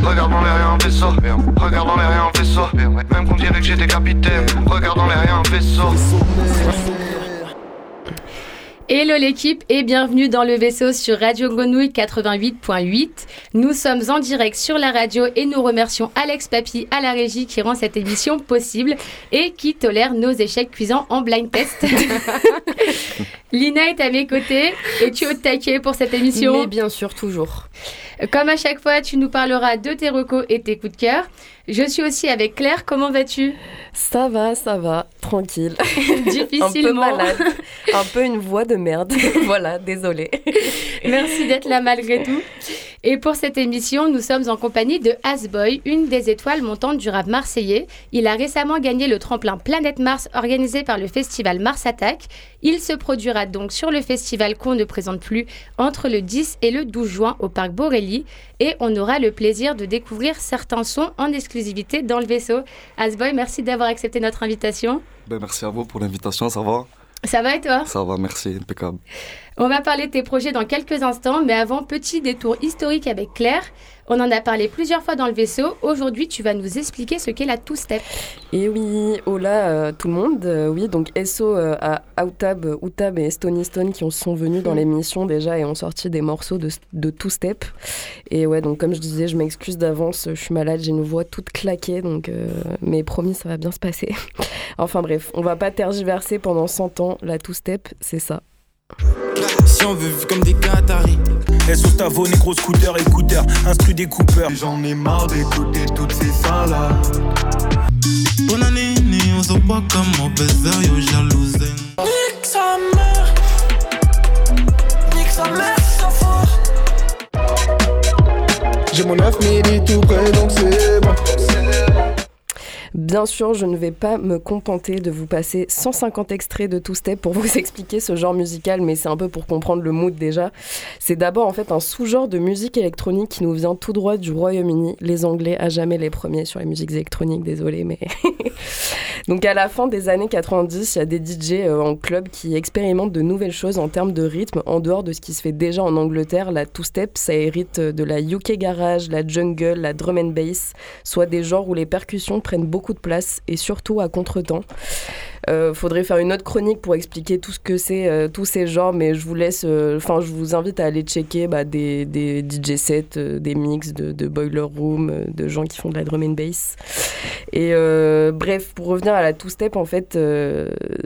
Regarde les rien vaisseau. Regarde les rien vaisseau. Même qu'on dirait que j'étais capitaine. Regarde les rien vaisseau. Hello l'équipe et bienvenue dans le vaisseau sur Radio Grenouille 88.8. Nous sommes en direct sur la radio et nous remercions Alex Papy à la régie qui rend cette émission possible et qui tolère nos échecs cuisants en blind test. Lina est à mes côtés. Es-tu au taquet pour cette émission? Mais bien sûr, toujours. Comme à chaque fois, tu nous parleras de tes recos et tes coups de cœur. Je suis aussi avec Claire. Comment vas-tu? Ça va, ça va, tranquille. Difficilement. un peu malade. Un peu une voix de merde. voilà, désolée. Merci d'être là malgré tout. Et pour cette émission, nous sommes en compagnie de Asboy, une des étoiles montantes du rap marseillais. Il a récemment gagné le tremplin Planète Mars organisé par le festival Mars Attack. Il se produira donc sur le festival qu'on ne présente plus entre le 10 et le 12 juin au parc Borelli et on aura le plaisir de découvrir certains sons en exclusivité dans le vaisseau. Asboy, merci d'avoir accepté notre invitation. Ben, merci à vous pour l'invitation, ça va? Ça va et toi? Ça va, merci, impeccable. On va parler de tes projets dans quelques instants, mais avant, petit détour historique avec Claire. On en a parlé plusieurs fois dans le vaisseau. Aujourd'hui, tu vas nous expliquer ce qu'est la two-step. Et oui, hola euh, tout le monde. Euh, oui, donc SO euh, à Outab, Outab et Stony Stone qui sont venus dans l'émission déjà et ont sorti des morceaux de, de two-step. Et ouais, donc comme je disais, je m'excuse d'avance, je suis malade, j'ai une voix toute claquée, donc mais promis, ça va bien se passer. enfin bref, on va pas tergiverser pendant 100 ans. La two-step, c'est ça. Si on veut vivre comme des Qataris. SO Tavo, négro scooter, écouteur, instru des coupeurs. J'en ai marre d'écouter toutes ces salades. Bonne année, on sent pas comme mauvais oeil aux jalousins. Nique sa mère. Nique sa mère, ça fort. J'ai mon 9 midi tout près, donc c'est bon. Bien sûr, je ne vais pas me contenter de vous passer 150 extraits de Two Step pour vous expliquer ce genre musical, mais c'est un peu pour comprendre le mood déjà. C'est d'abord en fait un sous-genre de musique électronique qui nous vient tout droit du Royaume-Uni. Les Anglais, à jamais les premiers sur les musiques électroniques, désolé, mais. Donc à la fin des années 90, il y a des DJ euh, en club qui expérimentent de nouvelles choses en termes de rythme, en dehors de ce qui se fait déjà en Angleterre. La two-step, ça hérite de la UK garage, la jungle, la drum and bass, soit des genres où les percussions prennent beaucoup de place et surtout à contre-temps. Euh, faudrait faire une autre chronique pour expliquer tout ce que c'est, euh, tous ces genres, mais je vous laisse, euh, enfin, je vous invite à aller checker bah, des, des, DJ sets, des mix de, de, Boiler Room, de gens qui font de la drum and bass. Et bref, pour revenir à la two-step, en fait,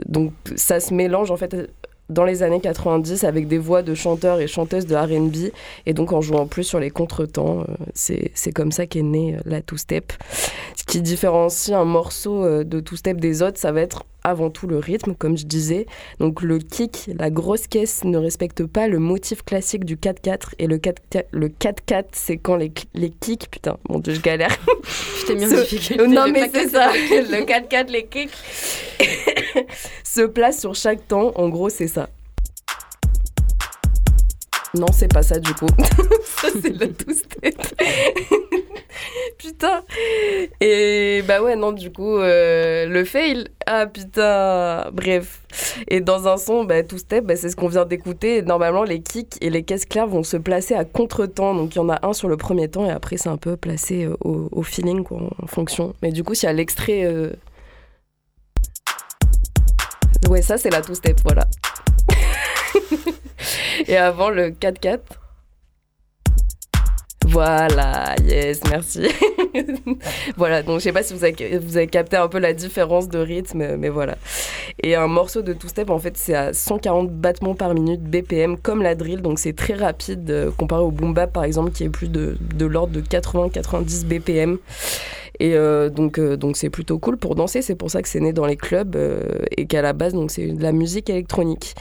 donc ça se mélange en fait dans les années 90 avec des voix de chanteurs et chanteuses de RB et donc en jouant plus sur les contretemps. Euh, c'est comme ça qu'est née euh, la two-step. Ce qui différencie un morceau euh, de two-step des autres, ça va être avant tout le rythme, comme je disais. Donc le kick, la grosse caisse ne respecte pas le motif classique du 4-4 et le 4-4, le 4-4 c'est quand les, les kicks, putain, mon dieu, je galère. je t'ai mis en difficulté. Non mais c'est ça, le 4-4, les kicks se placent sur chaque temps, en gros c'est ça. Non, c'est pas ça du coup. ça, c'est le two-step. putain. Et bah ouais, non, du coup, euh, le fail. Ah putain. Bref. Et dans un son, bah, two-step, bah, c'est ce qu'on vient d'écouter. Normalement, les kicks et les caisses claires vont se placer à contre-temps. Donc il y en a un sur le premier temps et après, c'est un peu placé euh, au, feeling, quoi, en fonction. Mais du coup, s'il y a l'extrait. Euh, ouais, ça, c'est la two-step, voilà. Et avant le 4-4. Voilà, yes, merci. voilà, donc je sais pas si vous avez, capté un peu la différence de rythme, mais voilà. Et un morceau de two-step, en fait, c'est à 140 battements par minute BPM, comme la drill, donc c'est très rapide euh, comparé au boom par exemple, qui est plus de, l'ordre de 80-90 BPM. Et euh, donc, euh, donc c'est plutôt cool pour danser. C'est pour ça que c'est né dans les clubs et qu'à la base, c'est de la musique électronique.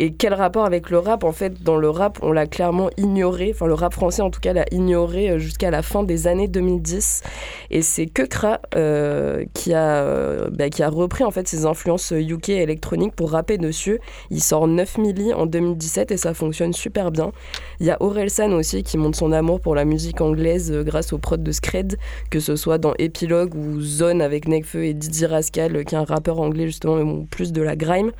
Et quel rapport avec le rap En fait, dans le rap, on l'a clairement ignoré. Enfin, le rap français, en tout cas, l'a ignoré euh, jusqu'à la fin des années 2010. Et c'est Kekra euh, qui, a, euh, bah, qui a repris en fait ses influences UK électroniques pour rapper dessus. Il sort 9 milli en 2017 et ça fonctionne super bien. Il y a Orelsan aussi qui montre son amour pour la musique anglaise grâce aux prods de Scred, que ce soit dans Epilogue ou Zone avec Nekfeu et Didi Rascal, qui est un rappeur anglais justement, mais bon, plus de la grime.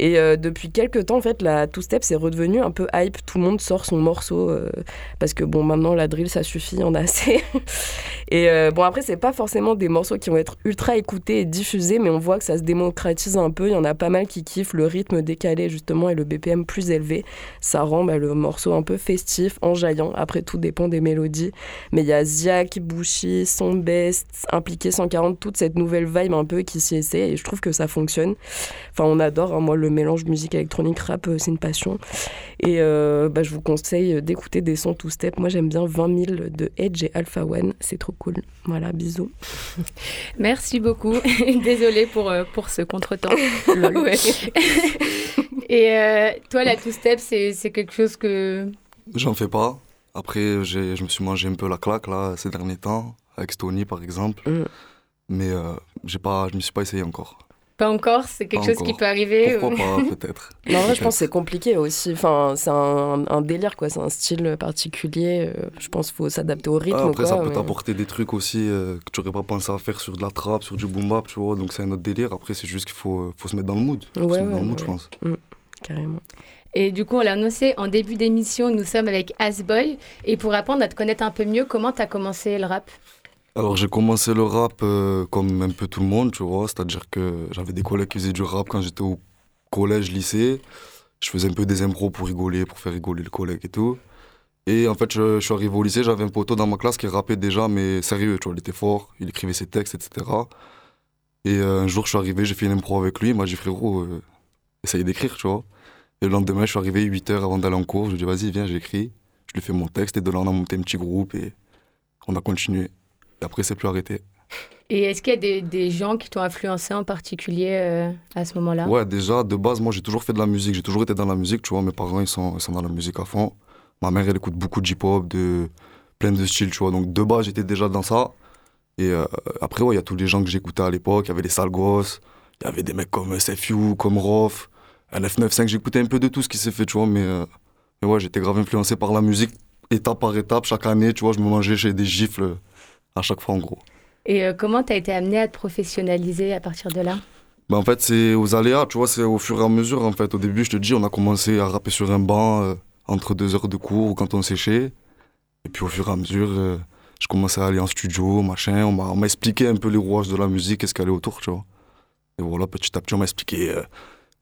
Et depuis quelques temps, en fait, la Two Step c'est redevenu un peu hype. Tout le monde sort son morceau euh, parce que bon, maintenant la drill ça suffit, on a assez. et euh, bon, après, c'est pas forcément des morceaux qui vont être ultra écoutés et diffusés, mais on voit que ça se démocratise un peu. Il y en a pas mal qui kiffent le rythme décalé justement et le BPM plus élevé. Ça rend bah, le morceau un peu festif, enjaillant. Après, tout dépend des mélodies. Mais il y a Ziak, Bushi, Son Best, Impliqué 140, toute cette nouvelle vibe un peu qui s'y essaie et je trouve que ça fonctionne. Enfin, on adore. hein. Moi, le mélange musique électronique rap, euh, c'est une passion. Et euh, bah, je vous conseille d'écouter des sons two step. Moi, j'aime bien 20 000 de Edge et Alpha One. C'est trop cool. Voilà, bisous. Merci beaucoup. Désolée pour, euh, pour ce contretemps. Ouais. Et euh, toi, la two-step, c'est c'est quelque chose que... J'en fais pas. Après, j'ai- je me suis mangé un peu la claque là ces derniers temps, avec Stony par exemple. Mm. Mais euh, j'ai pas, je me suis pas essayé encore. Pas encore, c'est quelque Pas chose qui peut arriver. Pourquoi ou- pas, peut-être. En vrai, je pense que c'est compliqué aussi. Enfin, c'est un, un délire, quoi. C'est un style particulier. Euh, Je pense qu'il faut s'adapter au rythme. Ah, après, ça quoi, peut mais- t'apporter des trucs aussi euh, que tu aurais pas pensé à faire sur de la trap, sur du boom bap, tu vois. Donc c'est un autre délire. Après, c'est juste qu'il faut, euh, faut se mettre dans le mood. Faut Ouais, se mettre dans le mood, ouais. je pense. Carrément. Et du coup, on l'a annoncé en début d'émission, nous sommes avec Asboy. Et pour apprendre à te connaître un peu mieux, comment tu as commencé le rap? Alors j'ai commencé le rap euh, comme un peu tout le monde, tu vois, c'est-à-dire que j'avais des collègues qui faisaient du rap quand j'étais au collège, lycée. Je faisais un peu des impros pour rigoler, pour faire rigoler le collègue et tout. Et en fait, je, suis arrivé au lycée, j'avais un poteau dans ma classe qui rappait déjà, mais sérieux, tu vois, il était fort, il écrivait ses textes, etc. Et euh, un jour, je suis arrivé, j'ai fait une impro avec lui, il m'a dit frérot, euh, essaye d'écrire, tu vois. Et le lendemain, je suis arrivé 8 heures avant d'aller en cours, je lui ai dit vas-y, viens, j'écris. Je lui ai fait mon texte et de là, on a monté un petit groupe et on a continué. Après, c'est plus arrêté. Et est-ce qu'il y a des, des gens qui t'ont influencé en particulier euh, à ce moment-là? Ouais, déjà, de base, moi, j'ai toujours fait de la musique. J'ai toujours été dans la musique, tu vois. Mes parents, ils sont, ils sont dans la musique à fond. Ma mère, elle écoute beaucoup de hip-hop, de plein de styles, tu vois. Donc, de base, j'étais déjà dans ça. Et euh, après, ouais, il y a tous les gens que j'écoutais à l'époque. Il y avait les sales gosses. Il y avait des mecs comme SFU, comme Rof, LF95. J'écoutais un peu de tout ce qui s'est fait, tu vois. Mais, euh, mais ouais, j'étais grave influencé par la musique, étape par étape. Chaque année, tu vois, je me mangeais chez des gifles à chaque fois, en gros. Et euh, comment tu as été amené à te professionnaliser à partir de là? Bah, en fait, c'est aux aléas, tu vois, c'est au fur et à mesure. En fait, au début, je te dis, on a commencé à rapper sur un banc euh, entre deux heures de cours ou quand on séchait. Et puis, au fur et à mesure, euh, je commençais à aller en studio, machin. On m'a expliqué un peu les rouages de la musique, qu'est-ce qu'il y avait autour, tu vois. Et voilà, petit à petit, on m'a expliqué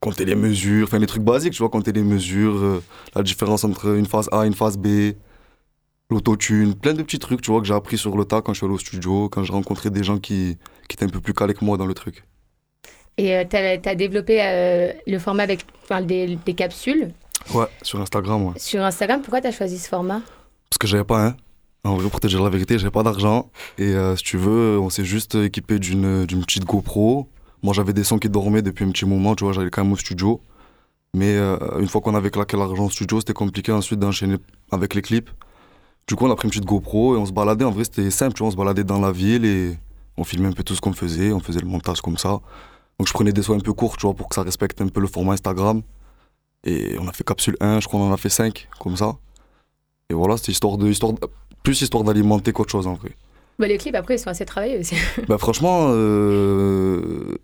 compter les mesures, enfin, les trucs basiques, tu vois, compter les mesures, la différence entre une phase A et une phase B, l'autotune, plein de petits trucs, tu vois, que j'ai appris sur le tas quand je suis allé au studio, quand j'ai rencontré des gens qui, qui étaient un peu plus calés que moi dans le truc. Et tu as, développé euh, le format avec enfin, des, des capsules? Ouais, sur Instagram, ouais. sur Instagram. Pourquoi tu as choisi ce format? Parce que j'avais pas un. En vrai, pour te dire la vérité, j'avais pas d'argent. Et euh, si tu veux, on s'est juste équipé d'une d'une petite GoPro. Moi, j'avais des sons qui dormaient depuis un petit moment, tu vois, j'allais quand même au studio. Mais euh, une fois qu'on avait claqué l'argent au studio, c'était compliqué ensuite d'enchaîner avec les clips. Du coup, on a pris une petite GoPro et on se baladait. En vrai, c'était simple, tu vois, on se baladait dans la ville et on filmait un peu tout ce qu'on faisait. On faisait le montage comme ça. Donc, je prenais des sons un peu courts, tu vois, pour que ça respecte un peu le format Instagram. Et on a fait capsule 1, je crois qu'on en a fait 5, comme ça. Et voilà, c'était histoire de, histoire de- plus histoire d'alimenter qu'autre chose en vrai. bah, Les clips, après, ils sont assez travaillés aussi. bah franchement, euh,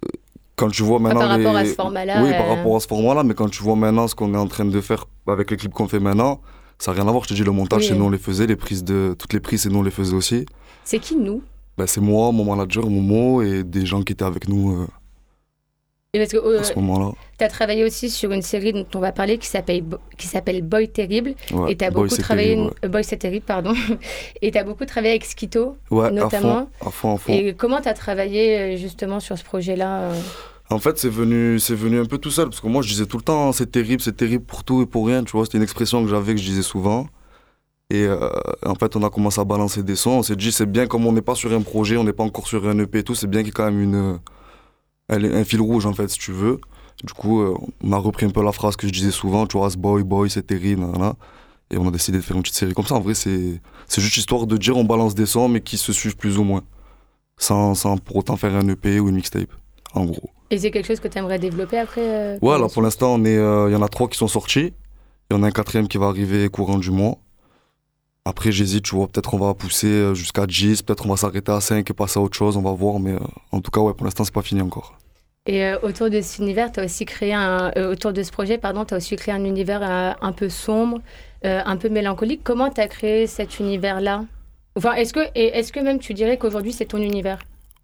quand tu vois maintenant par rapport à ce format-là, Oui, par euh, rapport à ce format-là, mais quand tu vois maintenant ce qu'on est en train de faire avec les clips qu'on fait maintenant, ça n'a rien à voir. Je te dis, le montage, Oui. c'est nous on les faisait, les prises de, toutes les prises, c'est nous on les faisait aussi. C'est qui nous? Bah, c'est moi, mon manager, Momo et des gens qui étaient avec nous euh, Et Parce que euh, à ce moment-là. tu as travaillé aussi sur une série dont on va parler qui s'appelle Bo- qui s'appelle Boy Terrible. Ouais, et tu as Boy, beaucoup travaillé. terrible, Boy, c'est terrible, pardon. et tu as beaucoup travaillé avec Skito. ouais. Notamment. à fond, à fond, à fond. Et comment tu as travaillé euh, justement sur ce projet-là En fait, c'est venu, c'est venu un peu tout seul, parce que moi, je disais tout le temps, c'est terrible, c'est terrible pour tout et pour rien, tu vois. C'était une expression que j'avais, que je disais souvent. Et euh, en fait, on a commencé à balancer des sons. On s'est dit, c'est bien, comme on n'est pas sur un projet, on n'est pas encore sur un EP et tout, c'est bien qu'il y ait quand même une, un fil rouge, en fait, si tu veux. Du coup, euh, on a repris un peu la phrase que je disais souvent, tu vois, ce boy, boy, c'est terrible. Et on a décidé de faire une petite série comme ça. En vrai, c'est c'est juste histoire de dire, on balance des sons, mais qui se suivent plus ou moins. Sans, sans pour autant faire un EP ou une mixtape, en gros. Et c'est quelque chose que tu aimerais développer après euh, Ouais, là pour l'instant, est, euh, il y en a trois qui sont sortis. Il y en a un quatrième qui va arriver courant du mois. Après, j'hésite, tu vois, peut-être on va pousser euh, jusqu'à 10, peut-être on va s'arrêter à 5 et passer à autre chose, on va voir, mais euh, en tout cas, ouais, pour l'instant, c'est pas fini encore. Et autour de cet univers, tu as aussi créé un, autour de ce projet, pardon, tu as aussi créé un univers un peu sombre, un peu mélancolique. Comment tu as créé cet univers-là? Enfin, est-ce que, est-ce que même tu dirais qu'aujourd'hui c'est ton univers?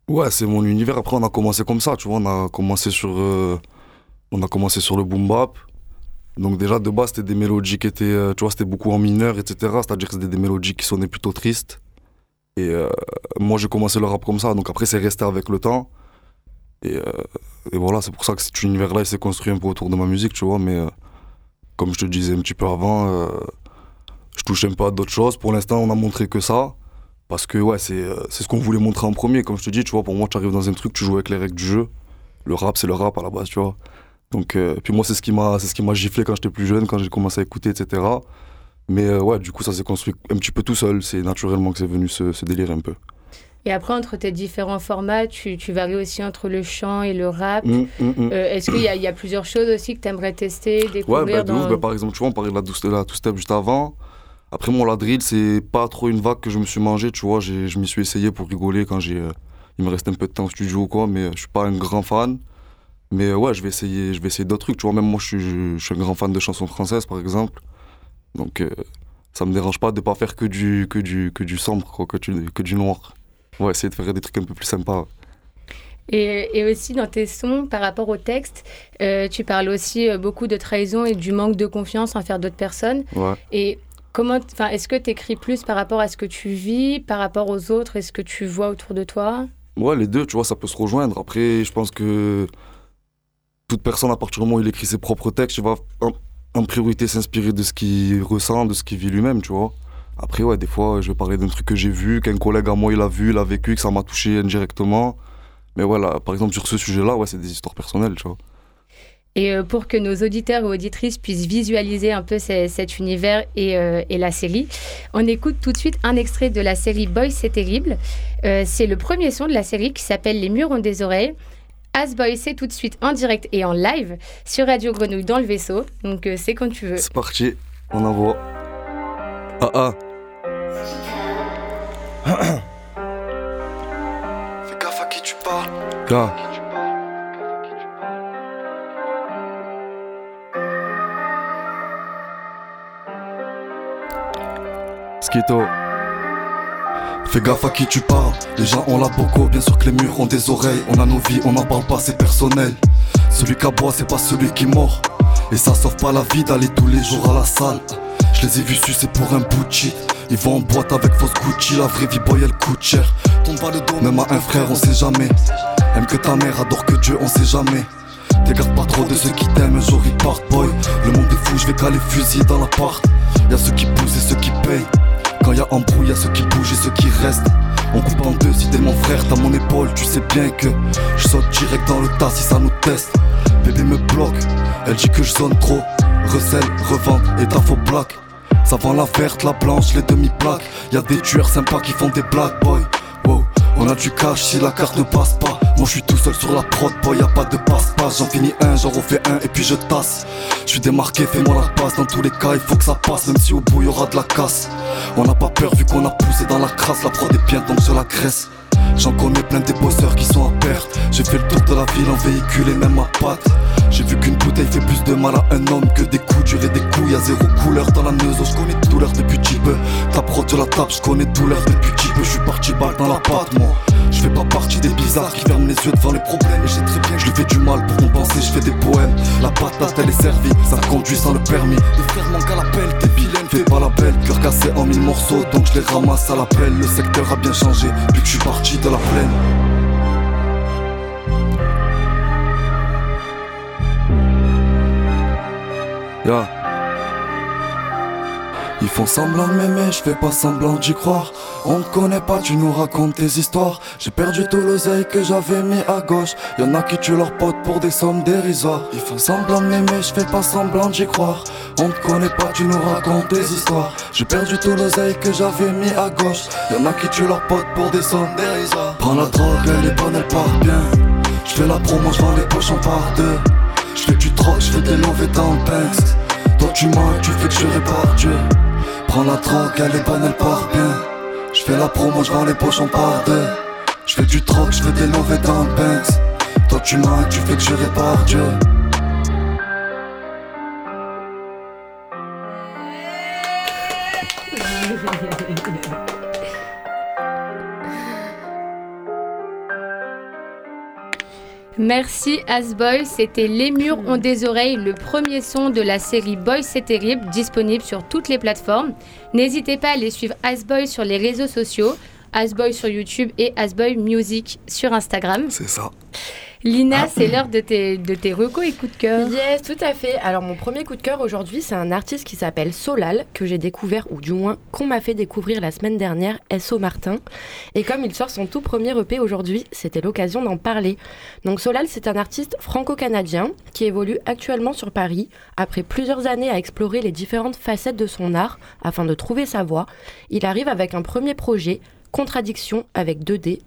Ouais, c'est mon univers. Après, on a commencé comme ça, tu vois, on a commencé sur, euh, on a commencé sur le boom bap. Donc déjà, de base, c'était des mélodies qui étaient, euh, tu vois, c'était beaucoup en mineur, etc. C'est-à-dire que c'était des mélodies qui sonnaient plutôt tristes. Et euh, moi, j'ai commencé le rap comme ça. Donc après, c'est resté avec le temps. Et, voilà, c'est pour ça que cet univers-là, il s'est construit un peu autour de ma musique, tu vois. Mais comme je te disais un petit peu avant, je touche un peu à d'autres choses. Pour l'instant, on a montré que ça. Parce que ouais, c'est euh, c'est ce qu'on voulait montrer en premier. Comme je te dis, tu vois, pour moi, tu arrives dans un truc, tu joues avec les règles du jeu. Le rap, c'est le rap à la base, tu vois. Donc, euh, puis moi, c'est ce qui m'a c'est ce qui m'a giflé quand j'étais plus jeune, quand j'ai commencé à écouter, etc. Mais euh, ouais, du coup, ça s'est construit un petit peu tout seul. C'est naturellement que c'est venu ce, ce délire un peu. Et après, entre tes différents formats, tu, tu varies aussi entre le chant et le rap. Mm, mm, mm. Euh, Est-ce qu'il y, a- il y a plusieurs choses aussi que tu aimerais tester, Ouais, découvrir bah, de dans... ouf. Bah, par exemple, tu vois, on parlait de la two-step juste avant. Après, moi, la drill, c'est pas trop une vague que je me suis mangé, tu vois. j'ai- Je m'y suis essayé pour rigoler quand j'ai. euh, il me reste un peu de temps au studio ou quoi, mais je suis pas un grand fan. Mais euh, ouais, je vais essayer, je vais essayer d'autres trucs, tu vois. Même moi, je suis, je, je suis un grand fan de chansons françaises, par exemple. Donc, euh, ça me dérange pas de pas faire que du, que du, que du sombre, quoi, que, du, que du noir. Ouais, essayer de faire des trucs un peu plus sympas. Et, et aussi dans tes sons, par rapport au texte, euh, tu parles aussi beaucoup de trahison et du manque de confiance envers d'autres personnes. Ouais. Et comment, enfin, est-ce que tu écris plus par rapport à ce que tu vis, par rapport aux autres et ce que tu vois autour de toi? Ouais, les deux, tu vois, ça peut se rejoindre. Après, je pense que toute personne, à partir du moment où il écrit ses propres textes, il va en, en priorité s'inspirer de ce qu'il ressent, de ce qu'il vit lui-même, tu vois. Après, ouais, des fois, je vais parler d'un truc que j'ai vu, qu'un collègue à moi, il a vu, il a vécu, que ça m'a touché indirectement. Mais voilà, par exemple, sur ce sujet-là, ouais, c'est des histoires personnelles, tu vois. Et euh, pour que nos auditeurs et auditrices puissent visualiser un peu ce- cet univers et, euh, et la série, on écoute tout de suite un extrait de la série Boy c'est terrible. Euh, c'est le premier son de la série qui s'appelle Les murs ont des oreilles. As Boy c'est tout de suite en direct et en live sur Radio Grenouille dans le vaisseau. Donc euh, c'est quand tu veux. C'est parti, on envoie. Ah ah, Fais gaffe à qui tu parles. gars. Fais gaffe à qui tu parles, les gens ont la boco, bien sûr que les murs ont des oreilles, on a nos vies, on n'en parle pas, c'est personnel. Celui qui aboie, c'est pas celui qui mord. Et ça sauve pas la vie d'aller tous les jours à la salle. Je les ai vus sucer pour un bout. Ils vont en boîte avec fausse Gucci, la vraie vie boy elle coûte cher. Tombe pas le dos, même à un frère, on sait jamais. Aime que ta mère, adore que Dieu, on sait jamais. T'égares pas trop de ceux qui t'aiment, un jour ils partent, boy. Le monde est fou, je vais caler fusil dans l'appart. Y'a ceux qui poussent et ceux qui payent. Quand y a embrouille, y'a ceux qui bougent et ceux qui restent. On coupe en deux si t'es mon frère, t'as mon épaule, tu sais bien que je saute direct dans le tas si ça nous teste. Bébé me bloque, elle dit que je zone trop. Recèle, revente et ta faux black. Ça vend la verte, la blanche, les demi-plaques. Y'a des tueurs sympas qui font des black boy. On a du cash si la carte ne passe pas. Moi je suis tout seul sur la prod, boy, y'a pas de passe-passe. J'en finis un, j'en refais un et puis je tasse. Je suis démarqué, fais-moi la passe. Dans tous les cas, il faut que ça passe, même si au bout y de la casse. On n'a pas peur vu qu'on a poussé dans la crasse. La prod est bien donc je la graisse. J'en connais plein des bosseurs qui sont à perte. J'ai fait le tour de la ville en véhicule et même à patte. J'ai vu qu'une bouteille fait plus de mal à un homme que des coups durs et des couilles. Y'a zéro couleur dans la neuse, je connais douleur depuis petit peu. Ta prod je la tape, je connais douleur depuis petit peu. Je suis parti balle dans la patte, moi. Je fais pas partie des bizarres qui ferment les yeux devant les problèmes. Et j'ai très bien, je lui fais du mal pour compenser, je fais des poèmes. La patate elle est servie, ça conduit sans le permis. Les frères manquent à l'appel, t'es vilaine, fais pas la belle. Cœur cassé en mille morceaux, donc je les ramasse à l'appel. Le secteur a bien changé, depuis que je suis parti de la plaine. Ils font semblant de m'aimer, je fais pas semblant d'y croire. On te connaît pas, tu nous racontes tes histoires. J'ai perdu tout l'oseille que j'avais mis à gauche. Y'en a qui tuent leurs potes pour des sommes dérisoires. Ils font semblant de m'aimer, je fais pas semblant d'y croire. On te connaît pas, tu nous racontes tes histoires. J'ai perdu tout l'oseille que j'avais mis à gauche. Y'en a qui tuent leurs potes pour des sommes dérisoires. Prends la drogue, elle est bonne, elle part bien. Je fais la promo, je les pochons par deux. Je fais du troc, je fais des lovés dans le. Toi tu mens, tu fais que je répare Dieu. prends la drogue, elle est bonne, elle part bien. Je fais la promo, je vends les poches en part deux. Je fais du troc, je fais des lovés dans le. Toi tu m'as, tu fais que je par Dieu. Merci Asboy, c'était Les murs ont des oreilles, le premier son de la série Boy c'est terrible, disponible sur toutes les plateformes. N'hésitez pas à aller suivre Asboy sur les réseaux sociaux, Asboy sur YouTube et Asboy Music sur Instagram. C'est ça. Lina, Ah. c'est l'heure de tes, de tes recos et coups de cœur. Yes, tout à fait. Alors mon premier coup de cœur aujourd'hui, c'est un artiste qui s'appelle Solal, que j'ai découvert, ou du moins qu'on m'a fait découvrir la semaine dernière, S.O. Martin. Et comme il sort son tout premier EP aujourd'hui, c'était l'occasion d'en parler. Donc Solal, c'est un artiste franco-canadien qui évolue actuellement sur Paris, après plusieurs années à explorer les différentes facettes de son art afin de trouver sa voix. Il arrive avec un premier projet, Contradiction avec 2D,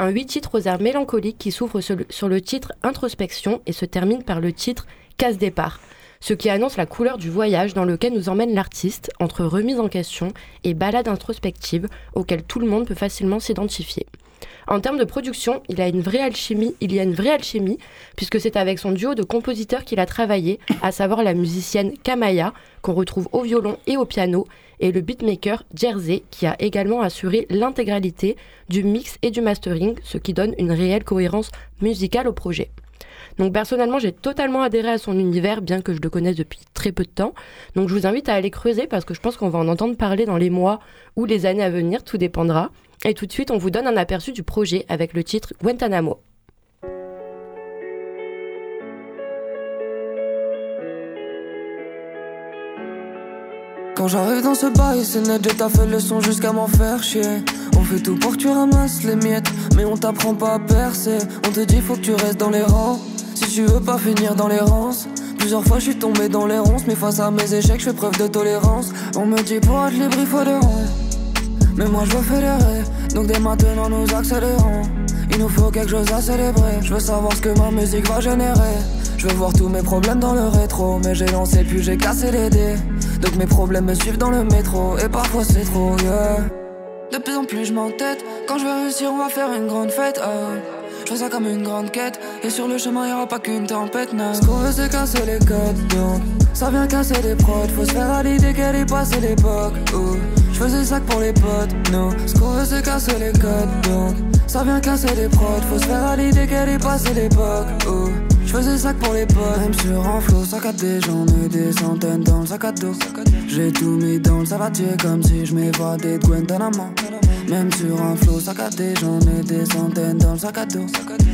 un huit titres aux airs mélancoliques qui s'ouvre sur le, titre Introspection et se termine par le titre Casse départ, ce qui annonce la couleur du voyage dans lequel nous emmène l'artiste entre remise en question et balade introspective auquel tout le monde peut facilement s'identifier. En termes de production, il a une vraie alchimie, il y a une vraie alchimie, puisque c'est avec son duo de compositeurs qu'il a travaillé, à savoir la musicienne Kamaya, qu'on retrouve au violon et au piano, et le beatmaker Jersey, qui a également assuré l'intégralité du mix et du mastering, ce qui donne une réelle cohérence musicale au projet. Donc personnellement, j'ai totalement adhéré à son univers, bien que je le connaisse depuis très peu de temps. Donc je vous invite à aller creuser parce que je pense qu'on va en entendre parler dans les mois ou les années à venir, tout dépendra. Et tout de suite, on vous donne un aperçu du projet avec le titre Guantanamo. Quand j'arrive dans ce bail, c'est net, j'ai fait le son jusqu'à m'en faire chier. On fait tout pour que tu ramasses les miettes, mais on t'apprend pas à percer. On te dit faut que tu restes dans les rangs, si tu veux pas finir dans les rances. Plusieurs fois je suis tombé dans les ronces, mais face à mes échecs, je fais preuve de tolérance. On me dit pour être libre, il faut des ronds. Mais moi je veux fédérer, donc dès maintenant nous accélérons. Il nous faut quelque chose à célébrer. Je veux savoir ce que ma musique va générer. Je veux voir tous mes problèmes dans le rétro. Mais j'ai lancé puis j'ai cassé les dés. Donc mes problèmes me suivent dans le métro. Et parfois c'est trop, yeah. De plus en plus je m'entête. Quand je vais réussir, on va faire une grande fête. ah. Je ça comme une grande quête. Et sur le chemin, y aura pas qu'une tempête, non. Ce qu'on veut, c'est casser les codes, donc. Ça vient casser des prods. Faut se faire à l'idée qu'elle est passée l'époque. où Je faisais ça pour les potes, non. Ce qu'on veut, c'est casser les codes, donc. Ça vient casser des prods. Faut se faire à l'idée qu'elle est passée l'époque. où Je faisais que pour les potes. Même sur un flot, sac à des j'en ai des centaines dans le sac à dos. J'ai tout mis dans le saladier comme si je m'évadais de Guantanamo. Même sur un flot saccadé, j'en ai des centaines dans le sac à dos.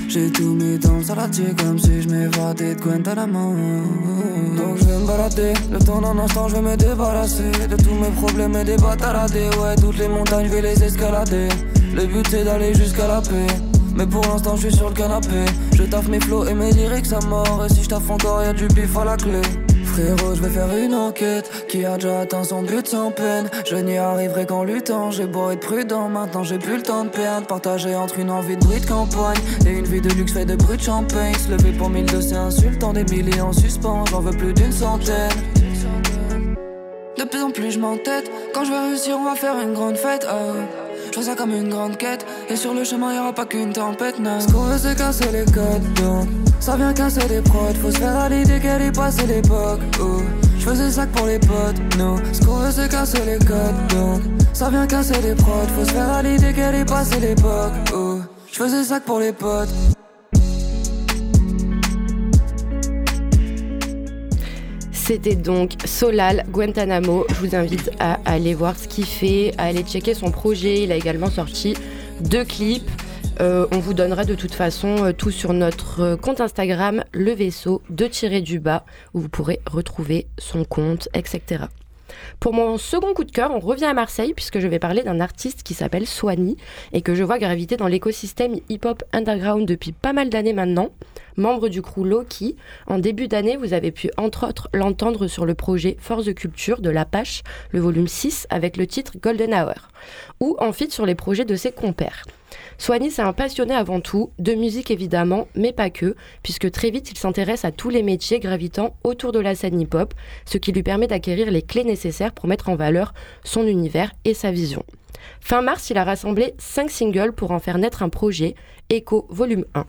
J'ai tout mis dans le saladier comme si je m'évadais de Guantanamo. Donc je vais me balader, le temps d'un instant, je vais me débarrasser de tous mes problèmes et des bataradés. Ouais, toutes les montagnes, je vais les escalader. Le but c'est d'aller jusqu'à la paix. Mais pour l'instant, je suis sur le canapé. Je taffe mes flots et mes lyrics à mort. Et si je taffe encore, y'a du bif à la clé. Frérot, je vais faire une enquête qui a déjà atteint son but sans peine? Je n'y arriverai qu'en luttant. J'ai beau être prudent, maintenant j'ai plus le temps de perdre. Partager entre une envie de bruit de campagne et une vie de luxe fait de bruit de champagne. Se lever pour mille de c'est insultant, des milliers en suspens. J'en veux plus d'une centaine. De plus en plus je m'entête. Quand je vais réussir, on va faire une grande fête. ah. Je fais ça comme une grande quête. Et sur le chemin, y aura pas qu'une tempête, non. Ce qu'on veut, c'est casser les codes, donc. Ça vient casser des prods. Faut se faire à l'idée qu'elle est passée l'époque. où Je faisais ça pour les potes, non. Ce qu'on veut, c'est casser les codes, donc. Ça vient casser des prods. Faut se faire à l'idée qu'elle est passée l'époque. où Je faisais ça pour les potes. C'était donc Solal Guantanamo. Je vous invite à aller voir ce qu'il fait, à aller checker son projet. Il a également sorti deux clips. Euh, on vous donnera de toute façon euh, tout sur notre euh, compte Instagram, le vaisseau de tirer du bas, où vous pourrez retrouver son compte, etc. Pour mon second coup de cœur, on revient à Marseille puisque je vais parler d'un artiste qui s'appelle Soigny et que je vois graviter dans l'écosystème hip-hop underground depuis pas mal d'années maintenant. Membre du crew Loki, en début d'année, vous avez pu entre autres l'entendre sur le projet Force de Culture de l'Apache, le volume 6 avec le titre Golden Hour, ou en feat sur les projets de ses compères. Soigny, c'est un passionné avant tout, de musique évidemment, mais pas que, puisque très vite il s'intéresse à tous les métiers gravitant autour de la scène hip-hop, ce qui lui permet d'acquérir les clés nécessaires pour mettre en valeur son univers et sa vision. Fin mars, il a rassemblé 5 singles pour en faire naître un projet, Echo Volume 1.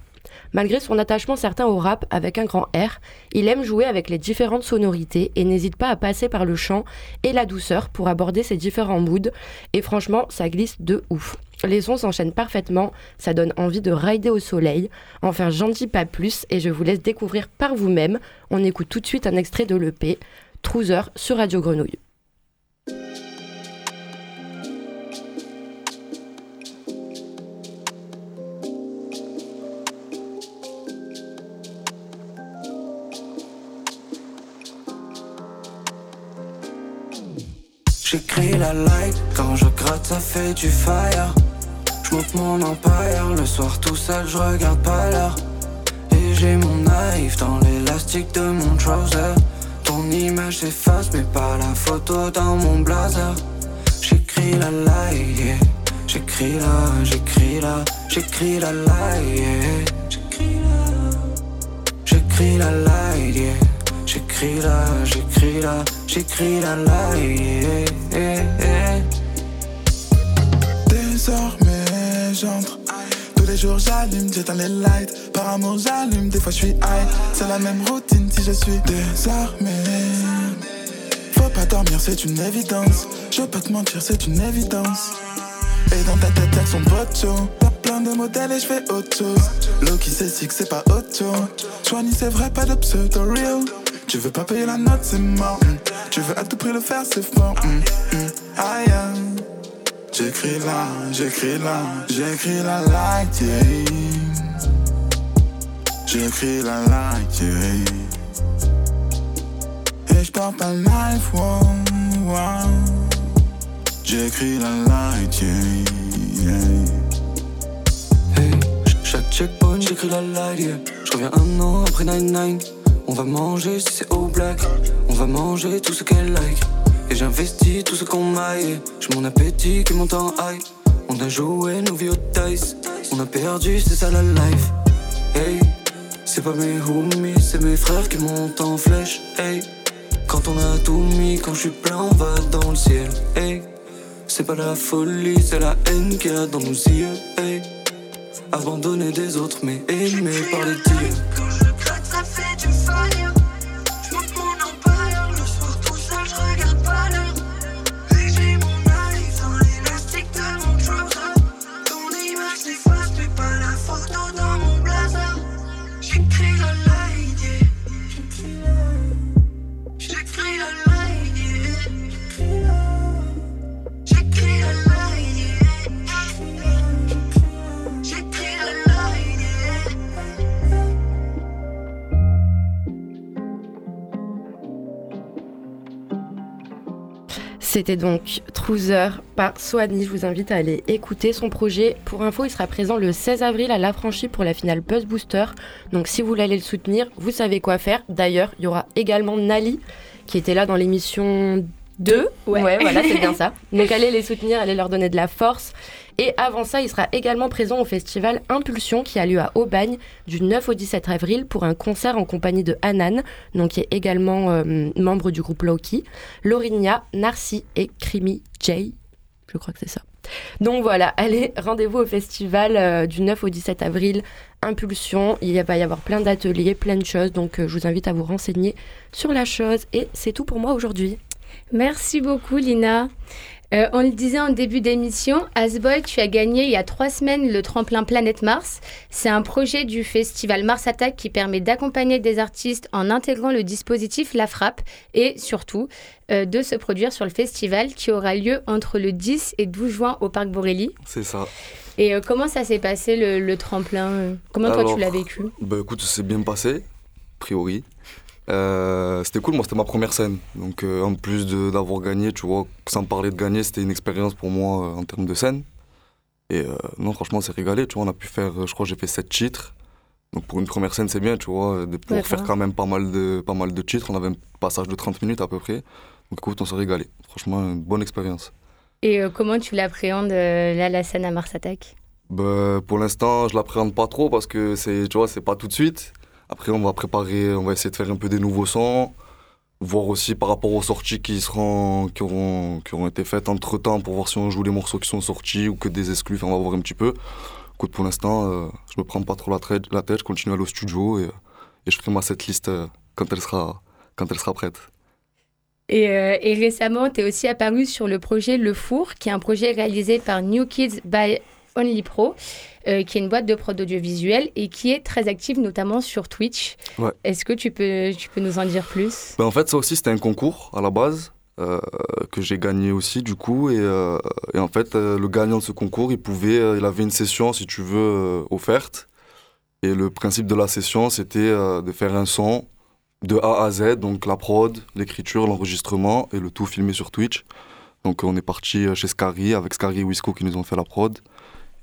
Malgré son attachement certain au rap avec un grand R, il aime jouer avec les différentes sonorités et n'hésite pas à passer par le chant et la douceur pour aborder ses différents moods. Et franchement, ça glisse de ouf. Les sons s'enchaînent parfaitement, ça donne envie de rider au soleil. Enfin, j'en dis pas plus et je vous laisse découvrir par vous-même. On écoute tout de suite un extrait de l'EP, Trouser sur Radio Grenouille. J'écris la light, quand je gratte ça fait du fire. J'monte mon empire, le soir tout seul je regarde pas l'heure. Et j'ai mon knife dans l'élastique de mon trouser. Ton image s'efface mais pas la photo dans mon blazer. J'écris la light, yeah. j'écris la, j'écris la, j'écris la light, yeah. j'écris la, j'écris la light, yeah. j'écris la, j'écris la j'écris la. Désormais j'entre. Tous les jours j'allume, j'éteins les lights. Par amour j'allume, des fois je suis high. C'est la même routine si je suis désarmé. Faut pas dormir, c'est une évidence. Je veux pas te mentir, c'est une évidence. Et dans ta tête, elles sont pocho. T'as plein de modèles et je fais autre chose. Qui si que c'est pas auto. Joanie, c'est vrai, pas de pseudo real. Tu veux pas payer la note, c'est mort. Tu veux à tout prix le faire, c'est fort. Mm, mm. J'écris là, j'écris là, j'écris la light, J'écris la light, Et j'porte un life, wow, J'écris la light, Hey, chaque checkpoint, j'écris la light, yeah. J'reviens un an après 9-9. On va manger si c'est au black. On va manger tout ce qu'elle like. Et j'investis tout ce qu'on maille. J'ai mon appétit qui monte en high. On a joué nos vies au dice. On a perdu, c'est ça la life. Hey, c'est pas mes homies, c'est mes frères qui montent en flèche. Hey, quand on a tout mis, quand je suis plein, on va dans le ciel. Hey, c'est pas la folie, c'est la haine qu'il y a dans nos yeux. Hey, abandonné des autres, mais aimé par les dieux. C'était donc Trouser par Soani. Je vous invite à aller écouter son projet. Pour info, il sera présent le 16 avril à l'affranchi pour la finale Buzz Booster. Donc si vous voulez aller le soutenir, vous savez quoi faire. D'ailleurs, il y aura également Nali qui était là dans l'émission 2. Ouais, voilà, c'est bien ça. Donc allez les soutenir, allez leur donner de la force. Et avant ça, il sera également présent au festival Impulsion qui a lieu à Aubagne du 9 au 17 avril pour un concert en compagnie de Hanan, donc qui est également euh, membre du groupe Loki, Lorinia, Narcy et Crimi J. Je crois que c'est ça. Donc voilà, allez, rendez-vous au festival euh, du 9 au 17 avril, Impulsion. Il va y avoir plein d'ateliers, plein de choses, donc euh, je vous invite à vous renseigner sur la chose. Et c'est tout pour moi aujourd'hui. Merci beaucoup, Lina. Euh, on le disait en début d'émission, Asboy, tu as gagné il y a trois semaines le tremplin Planète Mars. C'est un projet du festival Mars Attack qui permet d'accompagner des artistes en intégrant le dispositif La Frappe et surtout euh, de se produire sur le festival qui aura lieu entre le 10 et 12 juin au Parc Borély. C'est ça. Et euh, comment ça s'est passé le, tremplin? Comment toi tu l'as vécu? Bah écoute, ça s'est bien passé, a priori. Euh, c'était cool, moi c'était ma première scène. Donc euh, en plus d'avoir gagné, tu vois, sans parler de gagner, c'était une expérience pour moi euh, en termes de scène. Et non, franchement, c'est régalé, tu vois, on a pu faire, je crois j'ai fait 7 titres. Donc pour une première scène, c'est bien, tu vois, de pouvoir faire quand même pas mal, de, pas mal de titres. On avait un passage de 30 minutes à peu près. Donc écoute, on s'est régalé. Franchement, une bonne expérience. Et comment tu l'appréhendes, là, la scène à Mars Attack? Bah, Pour l'instant, je l'appréhende pas trop parce que c'est, tu vois, c'est pas tout de suite. Après, on va préparer, on va essayer de faire un peu des nouveaux sons, voir aussi par rapport aux sorties qui seront, qui auront, qui auront été faites entre temps pour voir si on joue les morceaux qui sont sortis ou que des exclus. Enfin, on va voir un petit peu. Écoute, pour l'instant, euh, je me prends pas trop la, la tête, je continue à aller au studio et, je ferai ma setlist euh, quand elle sera, quand elle sera prête. Et, euh, récemment, tu es aussi apparu sur le projet Le Four, qui est un projet réalisé par New Kids by Only Pro, euh, qui est une boîte de prod audiovisuel et qui est très active notamment sur Twitch. Ouais. Est-ce que tu peux, tu peux nous en dire plus? Ben, en fait, ça aussi, c'était un concours à la base. euh, que j'ai gagné aussi du coup et, euh, et en fait le gagnant de ce concours il pouvait il avait une session si tu veux offerte et le principe de la session c'était de faire un son de A à Z donc la prod l'écriture l'enregistrement et le tout filmé sur Twitch donc on est parti chez Scary avec Scary et Wisco qui nous ont fait la prod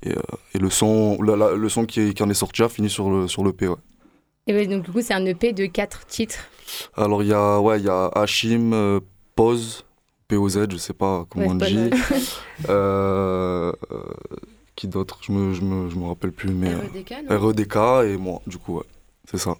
et, euh, et le son la- la- le son qui, qui en est sorti a fini sur le sur le P ouais. Et ouais, donc du coup, c'est un EP de quatre titres. Alors il y a ouais il y a Hachim, euh, Pose, POZ, je sais pas comment Ouais, on dit. Euh, euh, qui d'autre? Je me je me je me rappelle plus mais REDK, non? REDK et moi du coup ouais c'est ça.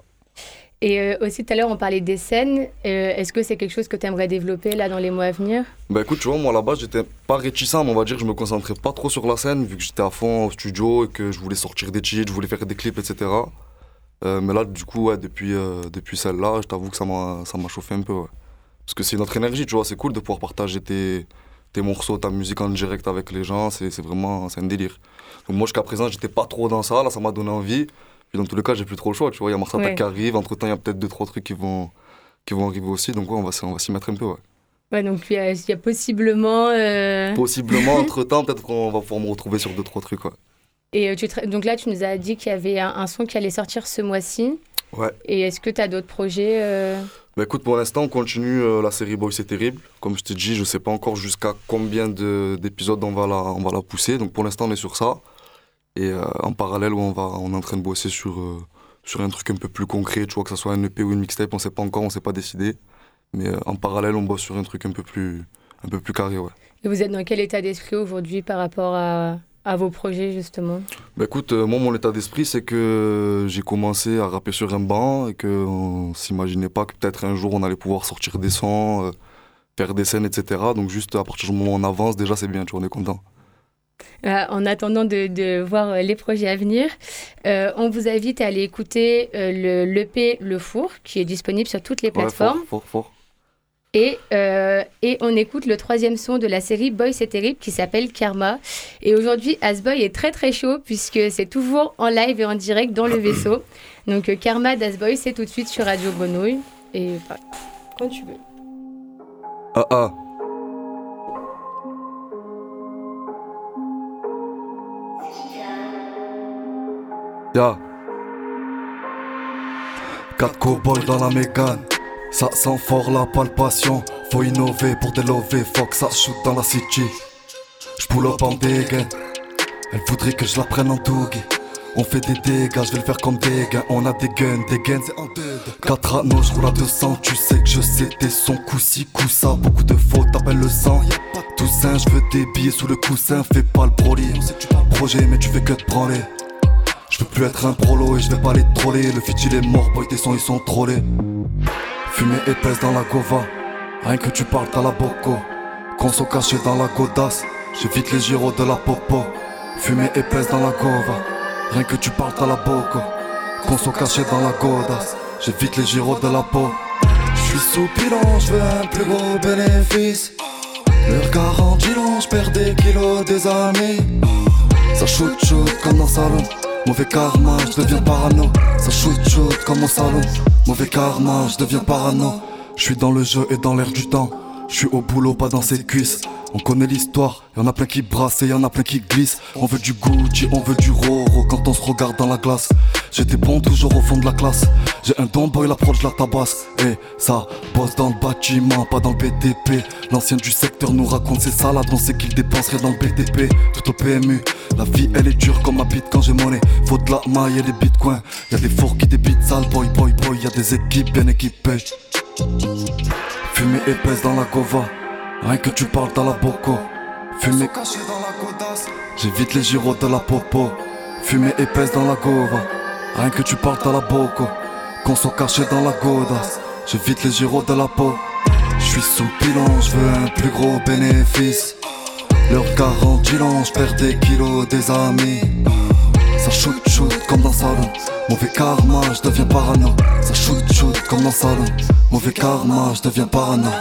Et euh, aussi, tout à l'heure, on parlait des scènes. Euh, Est-ce que c'est quelque chose que tu aimerais développer là dans les mois à venir? Bah écoute tu vois moi là-bas j'étais pas réticent mais on va dire que je me concentrais pas trop sur la scène vu que j'étais à fond au studio et que je voulais sortir des cheats, je voulais faire des clips etc. Euh, mais là du coup depuis depuis celle-là je t'avoue que ça m'a chauffé un peu. Parce que c'est notre énergie, tu vois, c'est cool de pouvoir partager tes, tes morceaux, ta musique en direct avec les gens, c'est vraiment un délire. Donc moi jusqu'à présent j'étais pas trop dans ça, là ça m'a donné envie. Puis dans tous les cas j'ai plus trop le choix, tu vois, il y a Mars Attack Ouais. qui arrive, entre temps il y a peut-être deux trois trucs qui vont, qui vont arriver aussi, donc ouais, on va, on va s'y mettre un peu. Ouais. Ouais, donc il y a, il y a possiblement. euh, Possiblement entre temps peut-être qu'on va pouvoir me retrouver sur deux trois trucs. Ouais. Et euh, tu donc là, tu nous as dit qu'il y avait un, un son qui allait sortir ce mois-ci. Ouais. Et est-ce que tu as d'autres projets euh, Bah écoute, pour l'instant, on continue euh, la série Boy, c'est terrible. Comme je t'ai dit, je sais pas encore jusqu'à combien de- d'épisodes on, va la- on va la pousser. Donc pour l'instant, on est sur ça. Et euh, en parallèle, on, va, on est en train de bosser sur, euh, sur un truc un peu plus concret, tu vois, que ce soit un EP ou une mixtape, on sait pas encore, on s'est pas décidé. Mais euh, en parallèle, on bosse sur un truc un peu plus, un peu plus carré, ouais. Et vous êtes dans quel état d'esprit aujourd'hui par rapport à, à vos projets, justement? Bah écoute, moi, mon état d'esprit, c'est que j'ai commencé à rapper sur un banc et qu'on s'imaginait pas que peut-être un jour on allait pouvoir sortir des sons, faire des scènes, etc. Donc juste à partir du moment où on avance, déjà c'est bien, tu vois, on est content. Euh, En attendant de, de voir euh, les projets à venir, euh, on vous invite à aller écouter euh, le l'EP Le Four, qui est disponible sur toutes les Ouais, plateformes. fort, fort. Et, et on écoute le troisième son de la série Boy c'est terrible qui s'appelle Karma. Et aujourd'hui, Asboy est très très chaud puisque c'est toujours en live et en direct dans le vaisseau. Donc Karma d'Asboy, c'est tout de suite sur Radio Grenouille. Et bah, quand tu veux. Ah ah. Ya. Quatre cowboys dans la mégane. Ça sent fort la palpation. Faut innover pour délover. Faut que ça shoot dans la city. J'pull up en dégaine. Elle voudrait que je la prenne en dougue. On fait des dégâts, je vais le faire comme des gains. On a des guns, des guns, c'est en deux. Quatre anneaux, je roule à 200. Tu sais que je sais tes sons, coup-ci, coup-ça. Beaucoup de fautes, t'appelles le sang. Toussaint, je veux des billets sous le coussin. Fais pas le broly. Projet, mais tu fais que te branler. Je veux plus être un prolo et je vais pas les troller. Le fit il est mort, boy, tes sons ils sont trollés. Fumée épaisse dans la gova. Rien que tu parles, t'as la boco. Conso caché dans la godasse. J'évite les gyros de la popo. Fumée épaisse dans la gova. Rien que tu parles, t'as la boco. Conso caché dans la godasse. J'évite les gyros de la peau. J'suis sous pilon, j'veux un plus gros bénéfice. Le regard en dilon, j'perds des kilos, des amis. Ça shoot shoot comme dans salon. Mauvais karma, je deviens parano. Ça shoot shoot comme au salon. Mauvais karma, je deviens parano. Je suis dans le jeu et dans l'air du temps. Je suis au boulot, pas dans ses cuisses. On connaît l'histoire, y'en a plein qui brassent et y'en a plein qui glissent. On veut du Gucci, on veut du Roro quand on se regarde dans la glace. J'étais bon toujours au fond de la classe. J'ai un don boy, l'approche la tabasse. Et ça bosse dans le bâtiment, pas dans le BTP. L'ancien du secteur nous raconte ses salades, on sait qu'il dépenserait dans le BTP. Tout au PMU, la vie elle est dure comme ma bite quand j'ai monnaie. Faut de la maille et des bitcoins. Y'a des fours qui débitent sale, boy, boy, boy. Y'a des équipes bien équipées. Fumée épaisse dans la gova. Rien que tu parles, t'as la boco. Fumée cachée dans la. J'évite les gyros de la popo. Fumée épaisse dans la gova. Rien que tu parles dans la boco. Qu'on soit caché dans la godasse. J'évite les gyros de la peau. Je suis sous bilan, je veux un plus gros bénéfice. Leur garantie je perds des kilos, des amis. Ça shoot shoot comme dans le salon. Mauvais karma, je deviens parano. Ça shoot shoot comme dans le salon. Mauvais karma, je deviens parano.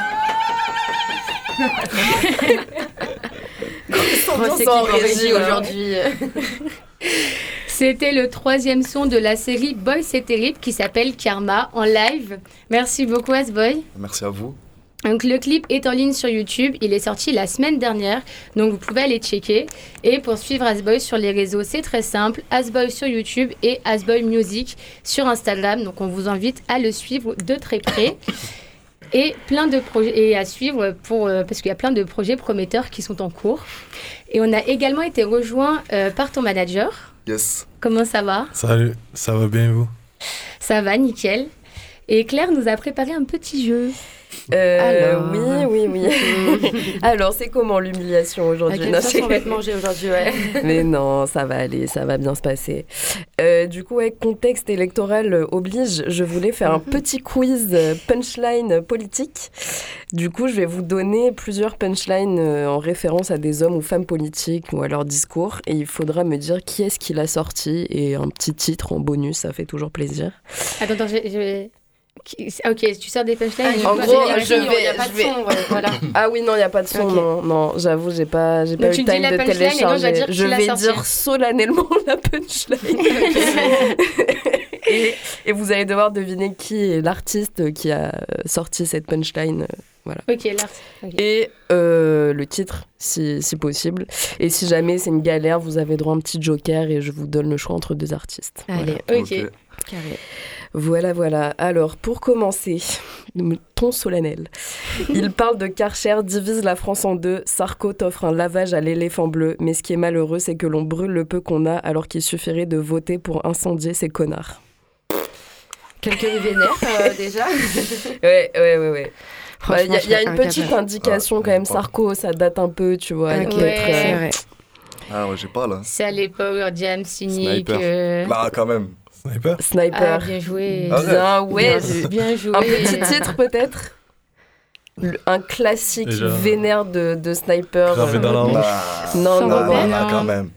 Grosse équipe en régie aujourd'hui. C'était le troisième son de la série Boy c'est terrible qui s'appelle Karma en live. Merci beaucoup Asboy. Merci à vous. Donc le clip est en ligne sur YouTube, il est sorti la semaine dernière, donc vous pouvez aller checker. Et pour suivre Asboy sur les réseaux, c'est très simple, Asboy sur YouTube et Asboy Music sur Instagram. Donc on vous invite à le suivre de très près. Et plein de projets et à suivre pour euh, parce qu'il y a plein de projets prometteurs qui sont en cours. Et on a également été rejoint euh, par ton manager. Yes. Comment ça va? Salut, ça va bien et vous? Ça va, nickel. Et Claire nous a préparé un petit jeu. Euh, Alors. Oui, oui, oui. Alors, c'est comment l'humiliation aujourd'hui À quelle sauce on va te manger aujourd'hui, ouais. Mais non, ça va aller, ça va bien se passer. Euh, du coup, ouais, contexte électoral oblige, je voulais faire un petit quiz euh, punchline politique. Du coup, je vais vous donner plusieurs punchlines en référence à des hommes ou femmes politiques ou à leur discours. Et il faudra me dire qui est-ce qui l'a sorti et un petit titre en bonus, ça fait toujours plaisir. Attends, attends, je, qui- Ok, tu sors des punchlines. En Moi, gros, je il y a vais- pas de vais- son, ouais, voilà. Ah oui, non, il n'y a pas de son, non, non, j'avoue, j'ai pas, j'ai pas eu le time de punchline et donc je dois télécharger. je vais dire solennellement la punchline. et, et vous allez devoir deviner qui est l'artiste qui a euh, sorti cette punchline. euh, Voilà. Ok, ok. Et euh, le titre, si, si possible. Et si jamais c'est une galère, vous avez droit à un petit joker et je vous donne le choix entre deux artistes. Allez, Voilà. ok. Carré. Voilà, voilà. Alors, pour commencer, ton solennel. Il parle de Karcher divise la France en deux. Sarko t'offre un lavage à l'éléphant bleu. Mais ce qui est malheureux, c'est que l'on brûle le peu qu'on a alors qu'il suffirait de voter pour incendier ces connards. Quelqu'un vénère euh, déjà Ouais, ouais, ouais, ouais. Bah, Il Franchement, y a, y une petite indication quand même. Sarko, ça date un peu, tu vois. il Ok, peut être, euh, c'est vrai. Ah ouais, j'ai pas là. C'est à l'époque, Jam, cynique. Euh, Bah, quand même. Sniper Ah, Sniper. bien joué. Bien, ouais. Bien, bien joué. Un petit titre peut-être Un classique Déjà. vénère de, de Sniper. Gravé euh, dans la hanche. Bah, Non, non, non. rappel. bah, quand même.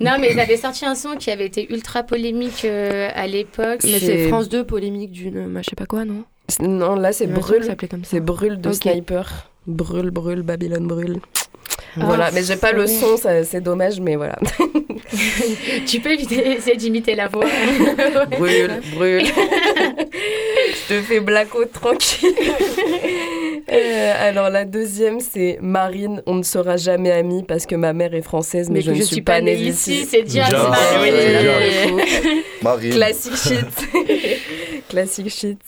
Non, mais ils avaient sorti un son qui avait été ultra polémique euh, à l'époque. Mais C'est- c'est France 2, polémique d'une. bah, je sais pas quoi, non Non, là c'est Brûle. s'appelait comme ça. C'est Brûle de Ok. Sniper. Brûle, brûle, Babylone brûle. Ah, voilà, mais j'ai pas le son, c'est dommage, mais voilà. tu peux éviter, essayer d'imiter la voix. brûle, brûle. Je te fais blackout tranquille. Euh, alors la deuxième, c'est Marine, on ne sera jamais amis parce que ma mère est française, mais, Mais je ne suis pas née ici. c'est déjà Marine. Marine. Classique shit. Classique shit.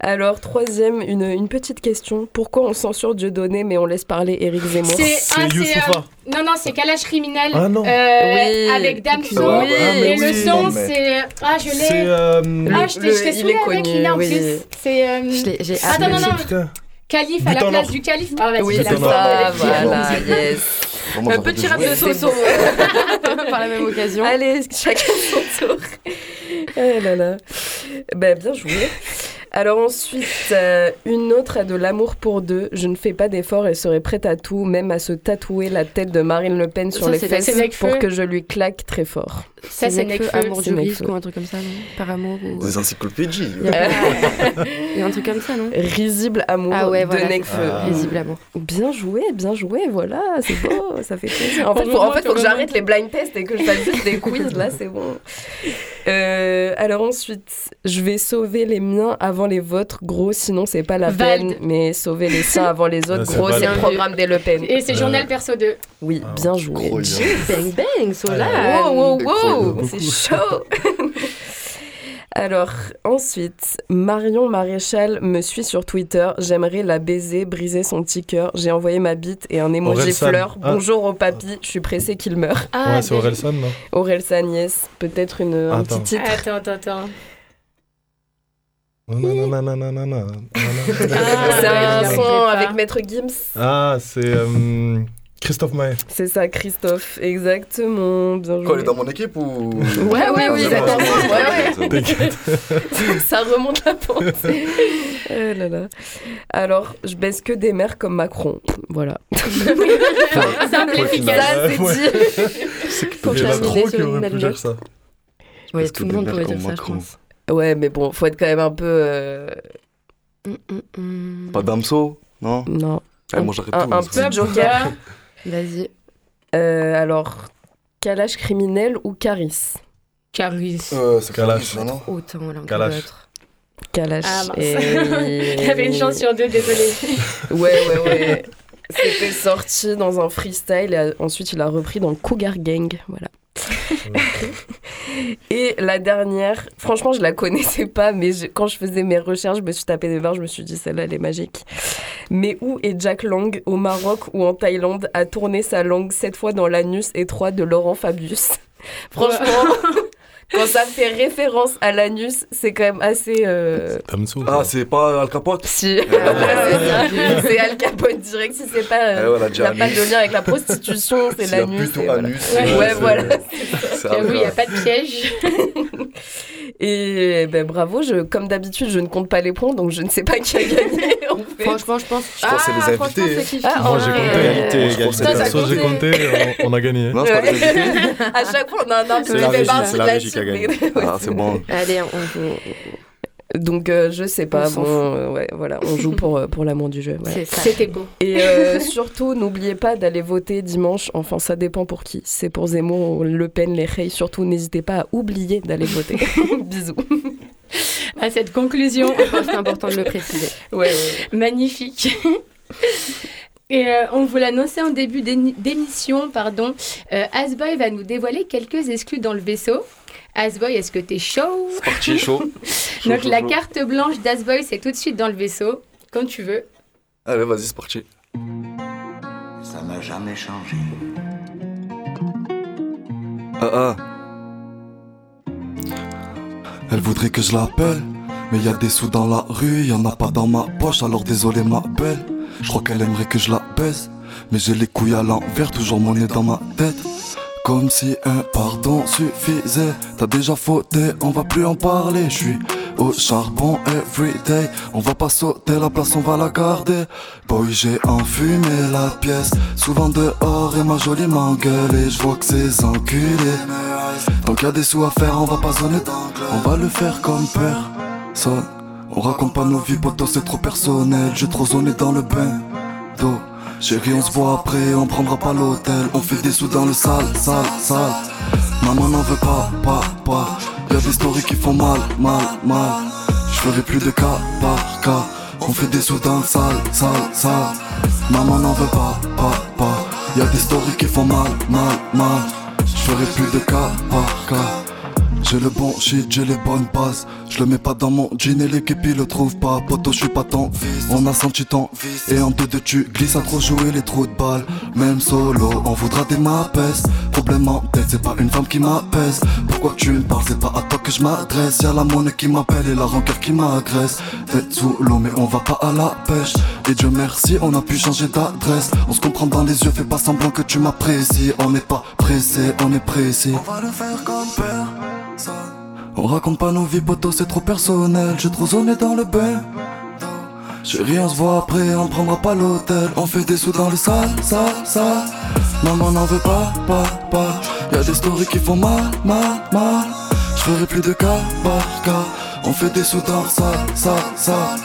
Alors, troisième, une, une petite question. Pourquoi on censure Dieudonné mais on laisse parler Éric Zemmour C'est ah, c'est, euh, non non c'est Calage criminel Ah non. euh, Oui. avec Damso Oui. Ah, et le son c'est ah je l'ai euh, ah je t'ai saoulé est avec connu, il est en oui. plus c'est euh, J'ai Attends, non, non. Calife à la place du calife ah vas-y Oui, c'est c'est la ça, voilà, yes. Un petit rap de Soso par la même occasion. Allez, chacun son tour. Eh là là. Ben, bien joué. Alors ensuite, euh, une autre a de l'amour pour deux. Je ne fais pas d'efforts et serai prête à tout, même à se tatouer la tête de Marine Le Pen sur Ça, les fesses pour que je lui claque très fort. Ça c'est Nekfeu, Amour du risque ou un truc comme ça, non Par amour ou. Des encyclopédies. Il y a pas- il y a un truc comme ça, non Risible amour Ah ouais, voilà, de c'est Nekfeu. ça. Risible amour. Bien joué, bien joué, voilà, c'est beau, ça fait plaisir. En fait, faut, en fait, faut au que j'arrête les blind tests et que je fasse juste des quiz, là, c'est bon. Euh, alors ensuite, je vais sauver les miens avant les vôtres, gros, sinon c'est pas la Vald. peine, mais sauver les siens avant les autres, Ah, c'est gros, c'est le programme des Le Pen. et c'est journal perso 2 Oui, Ah, bien joué. Gros. Bang bang, Solal Wow, wow, wow, gros- c'est chaud. Alors, ensuite, Marion Maréchal me suit sur Twitter. J'aimerais la baiser, briser son petit cœur. J'ai envoyé ma bite et un emoji Orelsan. fleur. Ah. Bonjour au papy, je suis pressée qu'il meure. ah Ouais, c'est Orelsan, non Aurel Yes, peut-être une, un Attends. petit titre. attends attends attends. Ah, C'est un je son avec Maître Gims. Ah, c'est. euh, Christophe Maé. C'est ça, Christophe, exactement. Bien joué. Quoi, il est dans mon équipe ou? Ouais, ouais, oui, C'est c'est ouais, c'est ouais. Ça remonte la pensée. Oh là là. Alors, je baisse que des mères comme Macron. Voilà. Ça, c'est Ouais. dit. Terminer trop sur qui belle pu dire ça. Oui, Parce tout le monde pourrait dire ça, je pense. Ouais, mais bon, faut être quand même un peu. euh, Hum, hum, hum. Pas Damso Non? Non. Eh, Moi j'arrête Un, tout. un hein, c'est petit joker. Vas-y. Euh, alors, Kalash criminel ou Caris Caris. Euh, c'est Kalash. non, non Autant l'un que Kalash. l'autre. Kalash. Ah mince. Et- Il y avait une chance sur deux, désolé. Ouais, ouais, ouais. C'était sorti dans un freestyle et ensuite il a repris dans Cougar Gang. Voilà. et la dernière, franchement, je la connaissais pas, mais je- quand je faisais mes recherches, je me suis tapé des barres, je me suis dit, celle-là, elle est magique. Mais où est Jack Lang, au Maroc ou en Thaïlande, a tourné sa langue cette fois dans l'anus étroit de Laurent Fabius? Franchement, quand ça fait référence à l'anus, c'est quand même assez. euh. Ah, c'est pas Al Capote si, c'est ça. C'est Al Capone direct. Si c'est pas, Eh euh, voilà, ça n'a pas anus. de lien avec la prostitution, c'est a l'anus. plutôt et voilà. anus, Ouais. euh, Ouais, c'est- voilà. c'est J'avoue, il n'y a pas de piège. Et ben bravo, je, comme d'habitude, je ne compte pas les points, donc je ne sais pas qui a gagné. En fait. Franchement, je pense. Je pense que c'est les franchement, invités. c'est. Ah, Moi, j'ai compté. euh, j'ai compté, on, on a gagné. Non, c'est pas les invités. à chaque fois, on a un C'est la fait partie c'est de la régie qui a gagné. Ah, c'est bon. Allez, on, on- Donc euh, je sais pas, bon, euh, ouais, voilà, on joue pour, euh, pour l'amour du jeu. voilà. C'était beau. Et euh, surtout, n'oubliez pas d'aller voter dimanche. Enfin, ça dépend pour qui. C'est pour Zemmour, ou Le Pen, les Rey. Surtout, n'hésitez pas à oublier d'aller voter. Bisous. À cette conclusion C'est important de le préciser. Ouais, ouais. magnifique. Et euh, on vous l'annonçait en début d'émission, pardon. Euh, Asboy va nous dévoiler quelques exclus dans le vaisseau. Asboy, est-ce que t'es chaud C'est parti, chaud. Chaud, Donc chaud, la chaud. carte blanche d'Asboy, c'est tout de suite dans le vaisseau, quand tu veux. Allez, vas-y, c'est parti. Ça m'a jamais changé. Ah ah. Elle voudrait que je l'appelle, mais y a des sous dans la rue, y en a pas dans ma poche, alors désolé ma belle. Je crois qu'elle aimerait que je la baisse, mais j'ai les couilles à l'envers, toujours mon nez dans ma tête. Comme si un pardon suffisait. T'as déjà fauté, on va plus en parler. Je suis au charbon everyday. On va pas sauter la place, on va la garder. Boy, j'ai enfumé la pièce. Souvent dehors et ma jolie m'engueule. Et je vois que c'est enculé. Donc y a des sous à faire, on va pas zoner. On va le faire comme père. On raconte pas nos vies, potos, c'est trop personnel. J'ai trop zoné dans le bain d'eau. Chérie, on se voit après, on prendra pas l'hôtel. On fait des sous dans le sale, sale, sale. Maman n'en veut pas, pas, pas. Y'a des stories qui font mal, mal, mal. Je ferai plus de cas par cas. On fait des sous dans le sale, sale, sale. Maman n'en veut pas, pas, pas. Y'a des stories qui font mal, mal, mal. Je plus de cas par cas. J'ai le bon shit, j'ai les bonnes bases. Je le mets pas dans mon jean et l'équipe il le trouve pas. Poto, je suis pas ton fils. On a senti ton fils. Et en deux de tu glisses à trop jouer les trous de balles. Même solo, on voudra des mappes. Problème en tête, c'est pas une femme qui m'apaise. Pourquoi tu me parles, c'est pas à toi que je m'adresse. Y'a la monnaie qui m'appelle et la rancœur qui m'agresse. Tête sous l'eau, mais on va pas à la pêche. Et Dieu merci, on a pu changer d'adresse. On se comprend dans les yeux, fais pas semblant que tu m'apprécies. On n'est pas pressé, on est précis. On va le faire comme père. On raconte pas nos vies, potos, c'est trop personnel. J'ai trop zoné dans le bain. Chérie, on se voit après, on prendra pas l'hôtel. On fait des sous dans le sale, sale, sale. Maman n'en veut pas, pas, pas. Y'a des stories qui font mal, mal, mal. Je ferai plus de cas par cas. On fait des sous dans le sale, sale, sale.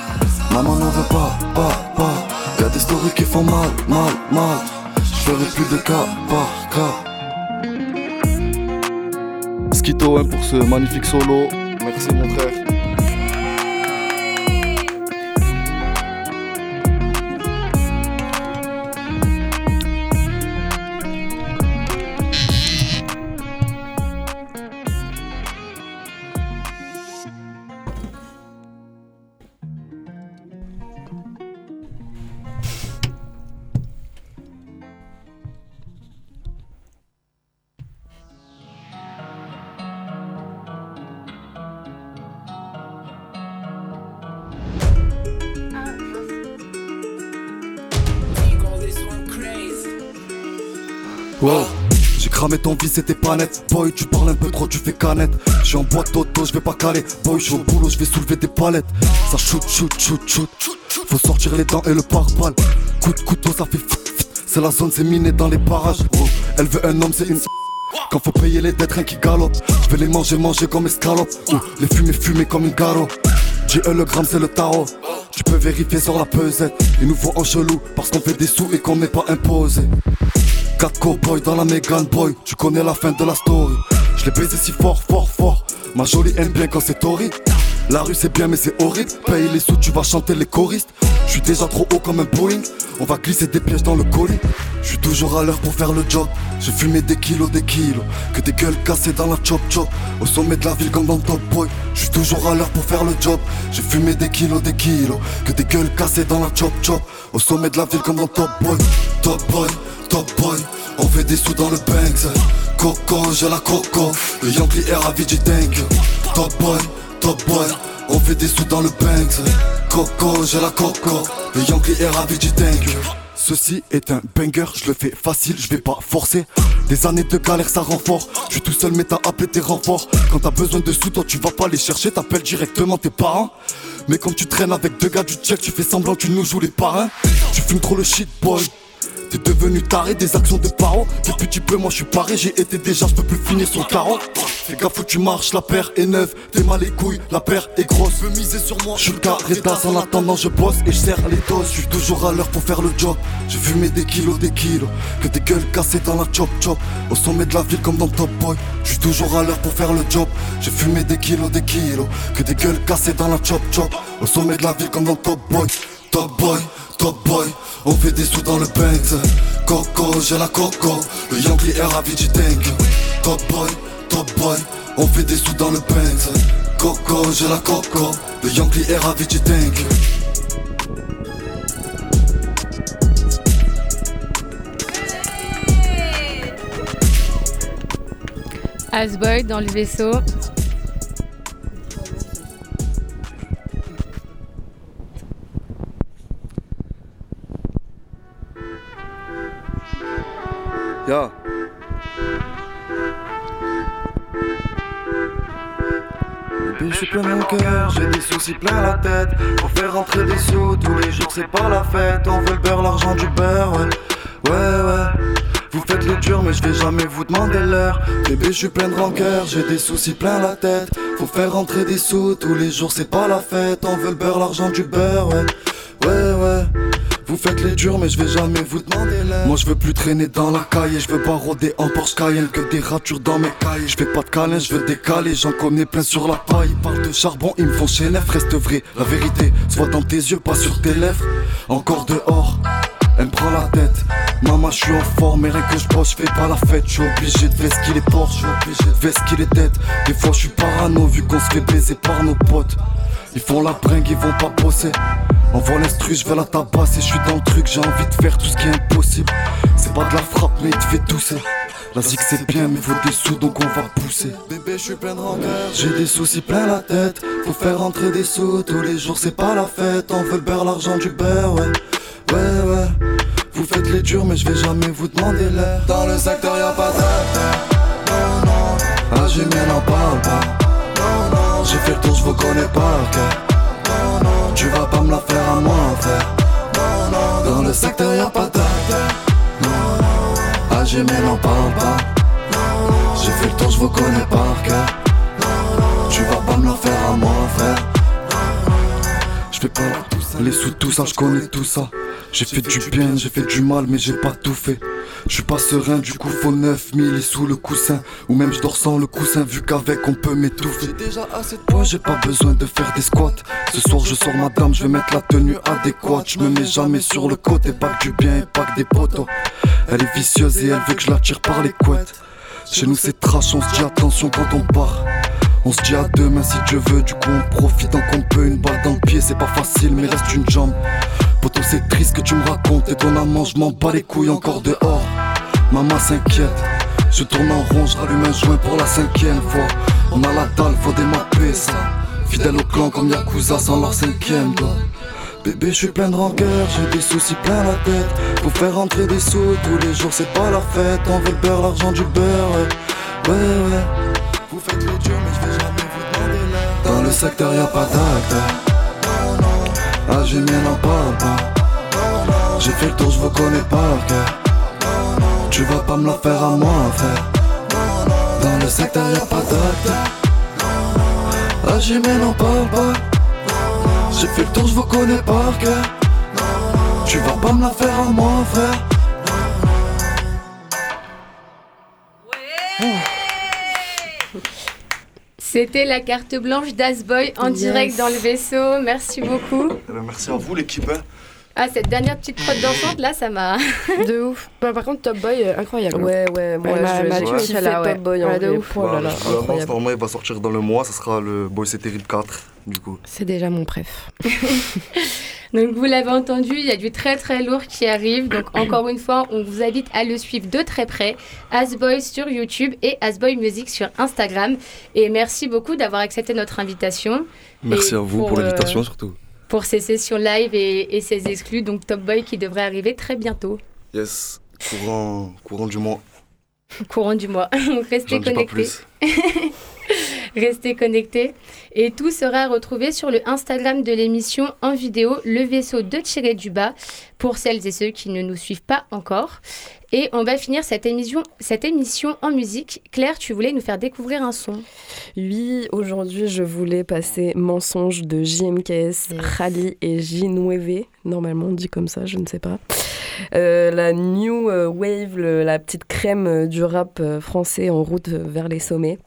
Maman n'en veut pas, pas, pas. Y'a des stories qui font mal, mal, mal. Je ferai plus de cas par cas. Skito hein, pour ce magnifique solo. Merci mon frère. Cramé ton vie, c'était pas net. Boy, tu parles un peu trop, tu fais canette. Je suis en boîte auto, je vais pas caler. Boy, je suis au boulot, je vais soulever des palettes. Ça shoot, shoot, shoot, shoot. Faut sortir les dents et le pare-balles. Coup de couteau, ça fait C'est la zone, c'est miné dans les parages. Oh, elle veut un homme, c'est une. Quand faut payer les dettes, rien qui galope. Je vais les manger, manger comme escalope. Oh, les fumer, fumer comme une garo. J'ai le gramme, c'est le tarot. Tu peux vérifier sur la pesette. Il nous faut en chelou parce qu'on fait des sous et qu'on n'est pas imposé. 4 cowboys dans la Megan Boy, tu connais la fin de la story. Je l'ai baisé si fort, fort, fort. Ma jolie aime bien quand c'est horrible. La rue c'est bien mais c'est horrible. Paye les sous, tu vas chanter les choristes. Je suis déjà trop haut comme un Boeing. On va glisser des pièges dans le colis. Je suis toujours à l'heure pour faire le job. J'ai fumé des kilos, des kilos. Que des gueules cassées dans la chop chop. Au sommet de la ville comme dans Top Boy. Je suis toujours à l'heure pour faire le job. J'ai fumé des kilos, des kilos. Que des gueules cassées dans la chop chop. Au sommet de la ville comme dans Top Boy. Top Boy, Top Boy. On fait des sous dans le Banks. Coco, j'ai la coco. Le Yankee est ravi du tank. Top Boy, On fait des sous dans le Banks. Coco, j'ai la coco. Le Yankee est ravi du tank. Ceci est un banger, je le fais facile, je vais pas forcer. Des années de galère, ça rend fort. Je suis tout seul, mais t'as appelé tes renforts. Quand t'as besoin de sous, toi tu vas pas les chercher, t'appelles directement tes parents. Mais comme tu traînes avec deux gars du check, tu fais semblant, tu nous joues les parrains. Tu fumes trop le shit, boy. T'es devenu taré des actions de parents. Depuis petit peu, moi je suis paré, j'ai été déjà, je peux plus finir sur le carreau. Fais gaffe où tu marches, la paire est neuve. T'es mal les couilles, la paire est grosse. Veux miser sur moi, je suis le carrétas. En attendant, je bosse et je serre les doses. Je suis toujours à l'heure pour faire le job. J'ai fumé des kilos, des kilos. Que des gueules cassées dans la chop chop. Au sommet de la ville comme dans Top Boy. Je suis toujours à l'heure pour faire le job. J'ai fumé des kilos, des kilos. Que des gueules cassées dans la chop chop. Au sommet de la ville comme dans Top Boy. Top Boy, Top Boy. On fait des sous dans le Banks Coco, j'ai la coco Le Yankee est ravi du tank Top boy, top boy On fait des sous dans le Banks Coco, j'ai la coco Le Yankee est ravi du tank Asboy dans le vaisseau. Ya. Bébé, je suis plein mon cœur, j'ai des soucis plein la tête. Pour faire rentrer des sous tous les jours, c'est pas la fête. On veut le beurre, l'argent du beurre, ouais. Ouais, ouais. Vous faites le dur, mais je vais jamais vous demander l'heure. Bébé, je suis plein de rancœur, j'ai des soucis plein la tête. Faut faire rentrer des sous tous les jours, c'est pas la fête. On veut le beurre, l'argent du beurre, ouais. Ouais, ouais. Vous faites les durs, mais je vais jamais vous demander l'air. Moi, je veux plus traîner dans la caille. Je veux pas rôder en Porsche Cayenne. Que des ratures dans mes cailles. Je fais pas de câlin, je veux décaler. J'en connais plein sur la paille. Ils parlent de charbon, ils me font chez. Reste vrai, la vérité se voit dans tes yeux, pas sur tes lèvres. Encore dehors. Elle me prend la tête, maman je suis en forme, mais rien que je bosse, je fais pas la fête, je suis obligé de veste qu'il est Porsche, je suis obligé de veste qu'il est tête. Des fois je suis parano vu qu'on se fait baiser par nos potes. Ils font la bringue, ils vont pas bosser. Envoie l'instru, je vais la tabasser, je suis dans le truc, j'ai envie de faire tout ce qui est impossible. C'est pas de la frappe, mais il te fait tousser. La zig c'est bien, mais faut des sous donc on va pousser. Bébé, je suis plein de rancœur, j'ai des soucis plein la tête. Faut faire rentrer des sous tous les jours, c'est pas la fête. On veut le beurre, l'argent du beurre, ouais. Ouais, ouais. Vous faites les durs, mais je vais jamais vous demander l'air. Dans le secteur, y'a pas de Non, non. Ah, j'ai n'en parle pas. J'ai fait le tour, je vous connais pas, ok. Non. Tu vas pas me la faire à moi, frère. Non. Dans le secteur, y'a pas Non, non. Ah, j'ai n'en parle pas. J'ai fait le tour, je vous connais pas, ok. Tu vas pas me la faire à moi, frère. Je pas les sous, tout ça, je connais tout ça. J'ai fait du bien, j'ai fait du mal, mais j'ai pas tout fait. Je suis pas serein, du coup faut 9000 sous le coussin. Ou même je dors sans le coussin, vu qu'avec on peut m'étouffer. Poids, j'ai pas besoin de faire des squats. Ce soir je sors madame, je vais mettre la tenue adéquate. Je me mets jamais sur le côté, pas que du bien et pas que des potos. Elle est vicieuse et elle veut que je la tire par les couettes. Chez nous c'est trash, on se dit attention quand on part. On se dit à demain si Dieu veut, du coup on profite tant qu'on peut. Une balle dans le pied, c'est pas facile, mais reste une jambe. Poto, c'est triste que tu me racontes. Et ton amant, je m'en bats les couilles encore dehors. Maman s'inquiète. Je tourne en rond, je rallume un joint pour la cinquième fois. On a la dalle, faut démapper ça. Fidèle au clan comme Yakuza sans leur cinquième doigt. Bébé, je suis plein de rancœur, j'ai des soucis plein la tête. Faut faire rentrer des sous tous les jours, c'est pas la fête. On veut le beurre, l'argent du beurre. Ouais, ouais. Vous faites le dur, mais je vais jamais vous demander. Dans le secteur, y a pas d'acteur. Ah, bien n'en parle pas. J'ai fait le tour, je vous connais par cœur. Tu vas pas me la faire à moi, frère. Dans le secteur, y a pas d'acteur. Ah, bien n'en parle pas. J'ai fait le tour, je vous connais par cœur. Tu vas pas me la faire à moi, frère. C'était la carte blanche d'Asboy en Yes. direct dans le vaisseau. Merci beaucoup. Eh ben, merci à vous, l'équipe. hein. Ah, cette dernière petite prod dansante là, ça m'a. De ouf. Bah, par contre, Top Boy, euh, incroyable. Ouais, ouais, moi m'a- je tué, kiffé ouais. Top Boy en Ouais, de vrai. ouf. Oh là Bah, là, incroyable. normalement, il va sortir dans le mois. Ça sera le Boy C'est Terrible 4, du coup. C'est déjà mon préf. Donc vous l'avez entendu, il y a du très très lourd qui arrive. Donc encore une fois, on vous invite à le suivre de très près. Asboy sur YouTube et Asboy Music sur Instagram. Et merci beaucoup d'avoir accepté notre invitation. Merci Et à vous pour euh, l'invitation, surtout. Pour ces sessions live et, et ces exclus. Donc Top Boy qui devrait arriver très bientôt. Yes, courant, courant du mois. Courant du mois. Donc restez dis pas connectés. plus. Restez connectés. Et tout sera retrouvé sur le Instagram de l'émission en vidéo Le vaisseau de tirer du bas pour celles et ceux qui ne nous suivent pas encore. Et on va finir cette émission, cette émission en musique. Claire, tu voulais nous faire découvrir un son. Oui, aujourd'hui, je voulais passer Mensonge de JMKS, Rally et J9V. Normalement, on dit comme ça, je ne sais pas. Euh, la New Wave, le- la petite crème du rap euh, français en route vers les sommets.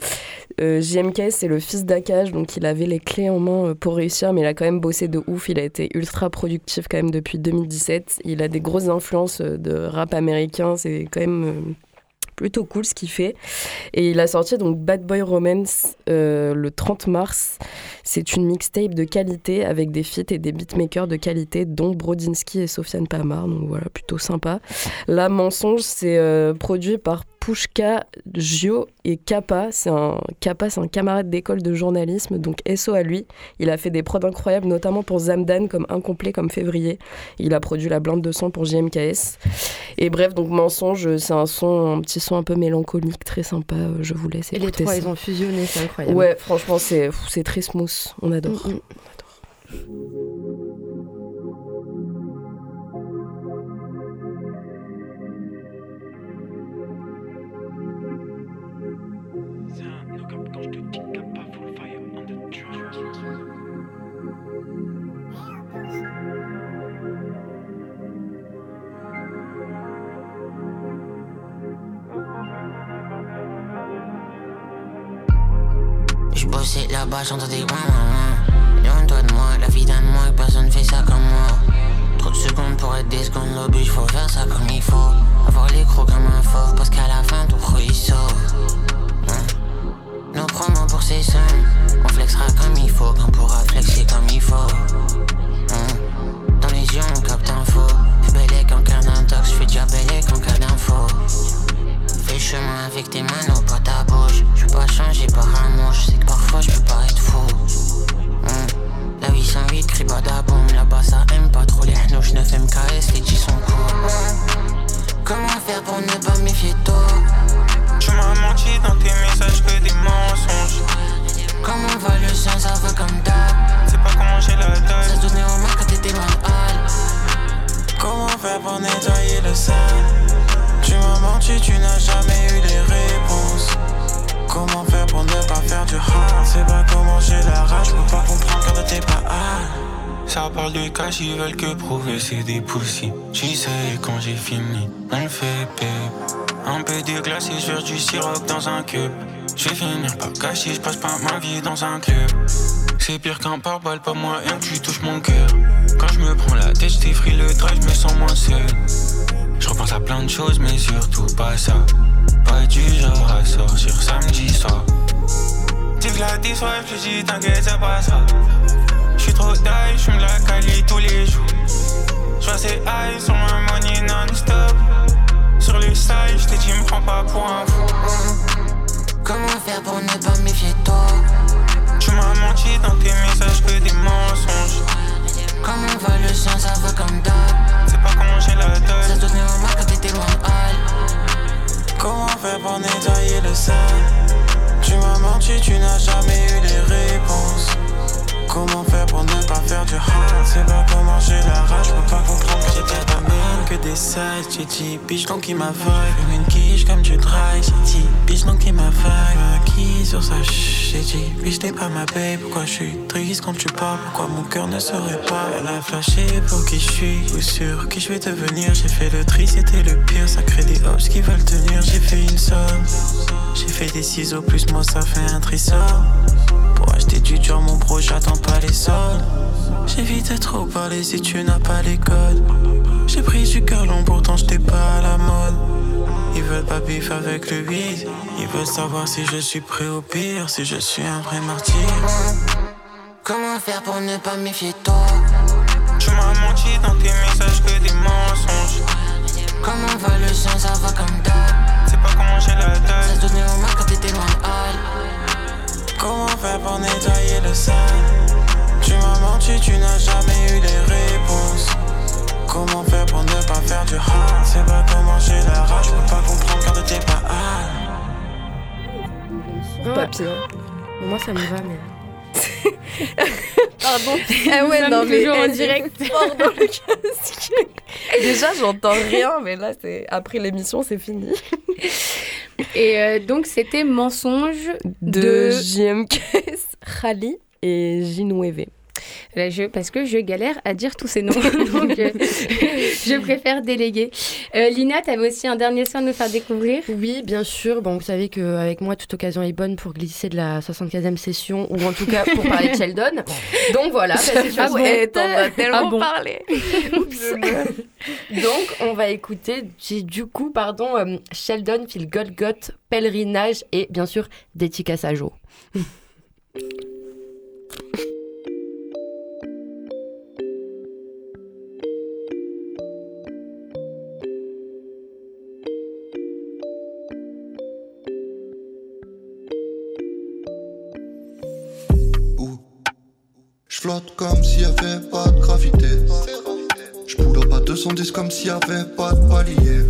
Euh, JMKS, c'est le fils d'Akage, donc il avait les clés en main euh, pour réussir, mais il a quand même bossé de ouf. Il a été ultra productif quand même depuis 2017. Il a des grosses influences euh, de rap américain, c'est quand même euh, plutôt cool ce qu'il fait. Et il a sorti donc Bad Boy Romance le 30 mars. C'est une mixtape de qualité avec des feats et des beatmakers de qualité, dont Brodinski et Sofiane Pamar. Donc voilà, plutôt sympa. La Mensonge, c'est produit par Pushka, Gio et Kappa. C'est un Kappa, c'est un camarade d'école de journalisme, donc SO à lui. Il a fait des prods incroyables, notamment pour Zamdan, comme Incomplet, comme Février. Il a produit la blinde de son pour JMKS. Et bref, donc Mensonge, c'est un son, un petit son un peu mélancolique, très sympa. euh, Je vous laisse Et les écouter trois, ça. ils ont fusionné, c'est incroyable. Ouais, franchement, c'est c'est très smooth. On adore. Mm, mm. Je bossais là-bas, j'entendais des ouin ouin. Loin-toi de moi, la vie d'un moi, et personne fait ça comme moi. Trop de secondes pour être des secondes, l'oblige, faut faire ça comme il faut. Avoir les crocs comme un fauve, parce qu'à la fin, ton pro il sauve. On le fait paix. Un peu de glace et sur du sirop dans un cube. Je vais finir par cacher, je passe pas ma vie dans un club. C'est pire qu'un pare-balles, pas moyen que tu touches mon cœur. Quand je me prends la tête, je free le drive, je me sens moins seul. Je repense à plein de choses, mais surtout pas ça. Pas du genre à sortir samedi soir. Tic la 10 ouais, je dis t'inquiète, ça. J'suis trop die, j'fume la cali tous les jours. Je vois ses eyes sur ma money non-stop. Sur les slides, je t'ai dit, me prends pas pour un fou. Comment faire pour ne pas méfier toi? Tu m'as menti dans tes messages que des mensonges. Comme on va le chien, ça va comme d'hab? C'est pas comment j'ai la dalle. Ça devenait au mal quand t'étais loin de Comment faire pour nettoyer le sale Tu m'as menti, tu n'as jamais eu les réponses. Comment faire pour ne pas faire du harm c'est pas comment j'ai la rage, je peux pas comprendre que j'étais la même que des sides, j'ai dit bitch donc il m'avale Fume une quiche comme du dry, j'ai dit bitch donc il m'avale Qui sur sa ch, j'ai dit bitch t'es pas ma babe. Pourquoi je suis triste quand tu parles, pourquoi mon cœur ne serait pas Elle a flashé pour qui je suis, ou sur qui je vais devenir? J'ai fait le tri, c'était le pire, ça crée des hops qui veulent tenir. J'ai fait une somme, j'ai fait des ciseaux plus moi ça fait un trissort Pour acheter du dur mon pro j'attends pas les soldes. J'évite de trop parler si tu n'as pas les codes. J'ai pris du cœur long, pourtant j'étais pas à la mode. Ils veulent pas bif avec le weed. Ils veulent savoir si je suis prêt au pire, si je suis un vrai martyr. Comment faire pour ne pas méfier toi? Tu m'as menti dans tes messages que des mensonges. Comment va le sang, ça va comme d'hab? C'est pas comment j'ai la Ça tête. se donnait au mal quand t'étais loin de Hall Comment faire pour nettoyer le sale? Tu m'as menti, tu n'as jamais eu les réponses. Comment faire pour ne pas faire du hard? C'est pas comment j'ai la rage, je peux pas comprendre car t'es pas hard. Ouais. Papy, hein. Moi, ça me va, mais. Pardon. Ah ouais, non, mais toujours en direct fort dans le casque. Déjà, j'entends rien, mais là, c'est après l'émission, c'est fini. Et euh, donc, c'était Mensonge De, de. JMKS, Khali et Ginouévé. Là, je, parce que je galère à dire tous ces noms. donc, euh, je préfère déléguer. Euh, Lina, tu avais aussi un dernier son à nous faire découvrir? Oui, bien sûr. Bon, vous savez qu'avec moi, toute occasion est bonne pour glisser de la 75e session, ou en tout cas pour parler de Sheldon. Donc voilà, c'est Ah as tellement Ah bon. parlé. Donc, on va écouter du coup, pardon, euh, Sheldon, Phil Golgot, Pèlerinage et bien sûr Dédicace à s'il avait pas de gravité. Je poudre pas 210 comme s'il y avait pas de palier.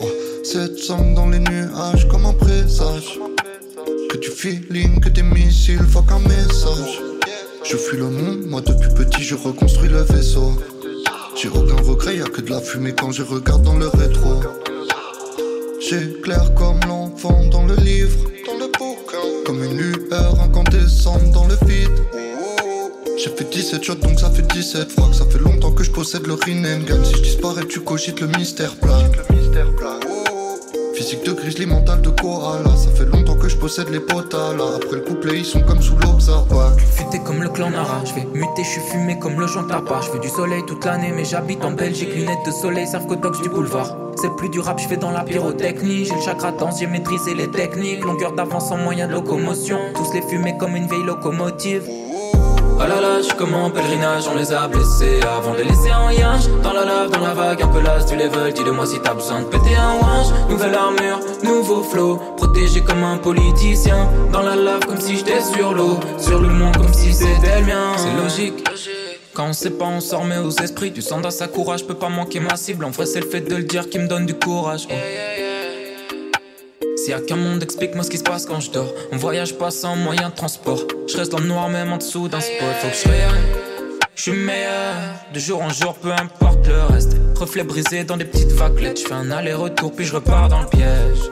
Oh, 700 dans les nuages comme un présage. Que du feeling, que des missiles, fuck un message. Je fuis le monde, moi depuis petit je reconstruis le vaisseau. J'ai aucun regret, y a que de la fumée quand je regarde dans le rétro. J'éclaire comme l'enfant dans le livre, dans le. Comme une lueur incandescente dans le vide. J'ai fait 17 shots donc ça fait 17 fois que ça fait longtemps que je possède le Rinnegan. Si je disparais, tu cogites le mystère plat. Physique de grizzly, mental de koala. Ça fait longtemps que je possède les potalas. Après le couplet, ils sont comme sous l'observacle. Futé comme le clan Nara, je vais muter, je suis fumé comme le joint tabac. Je veux du soleil toute l'année, mais j'habite en Belgique. Lunettes de soleil, servent du boulevard. C'est plus du rap, je fais dans la pyrotechnie. J'ai le chakra dense, j'ai maîtrisé les techniques. Longueur d'avance en moyen de locomotion. Tous les fumés comme une vieille locomotive. Oh là là, je suis comme en pèlerinage, on les a blessés avant de les laisser en yinche. Dans la lave, dans la vague, un peu las du level. Dis-le-moi si t'as besoin de péter un wange. Nouvelle armure, nouveau flow, protégé comme un politicien. Dans la lave, comme si j'étais sur l'eau. Sur le monde, comme si c'était le mien. C'est logique. Quand on sait pas, on s'en remet aux esprits. Du sang dans sa courage, peut pas manquer ma cible. En vrai, c'est le fait de le dire qui me donne du courage. S'il y a qu'un monde, explique-moi ce qui se passe quand je dors. On voyage pas sans moyen de transport. Je reste dans le noir, même en dessous d'un spot. Faut que je. Je suis meilleur, de jour en jour, peu importe le reste. Reflet brisé dans des petites vaguelettes. Je fais un aller-retour, puis je repars dans le piège.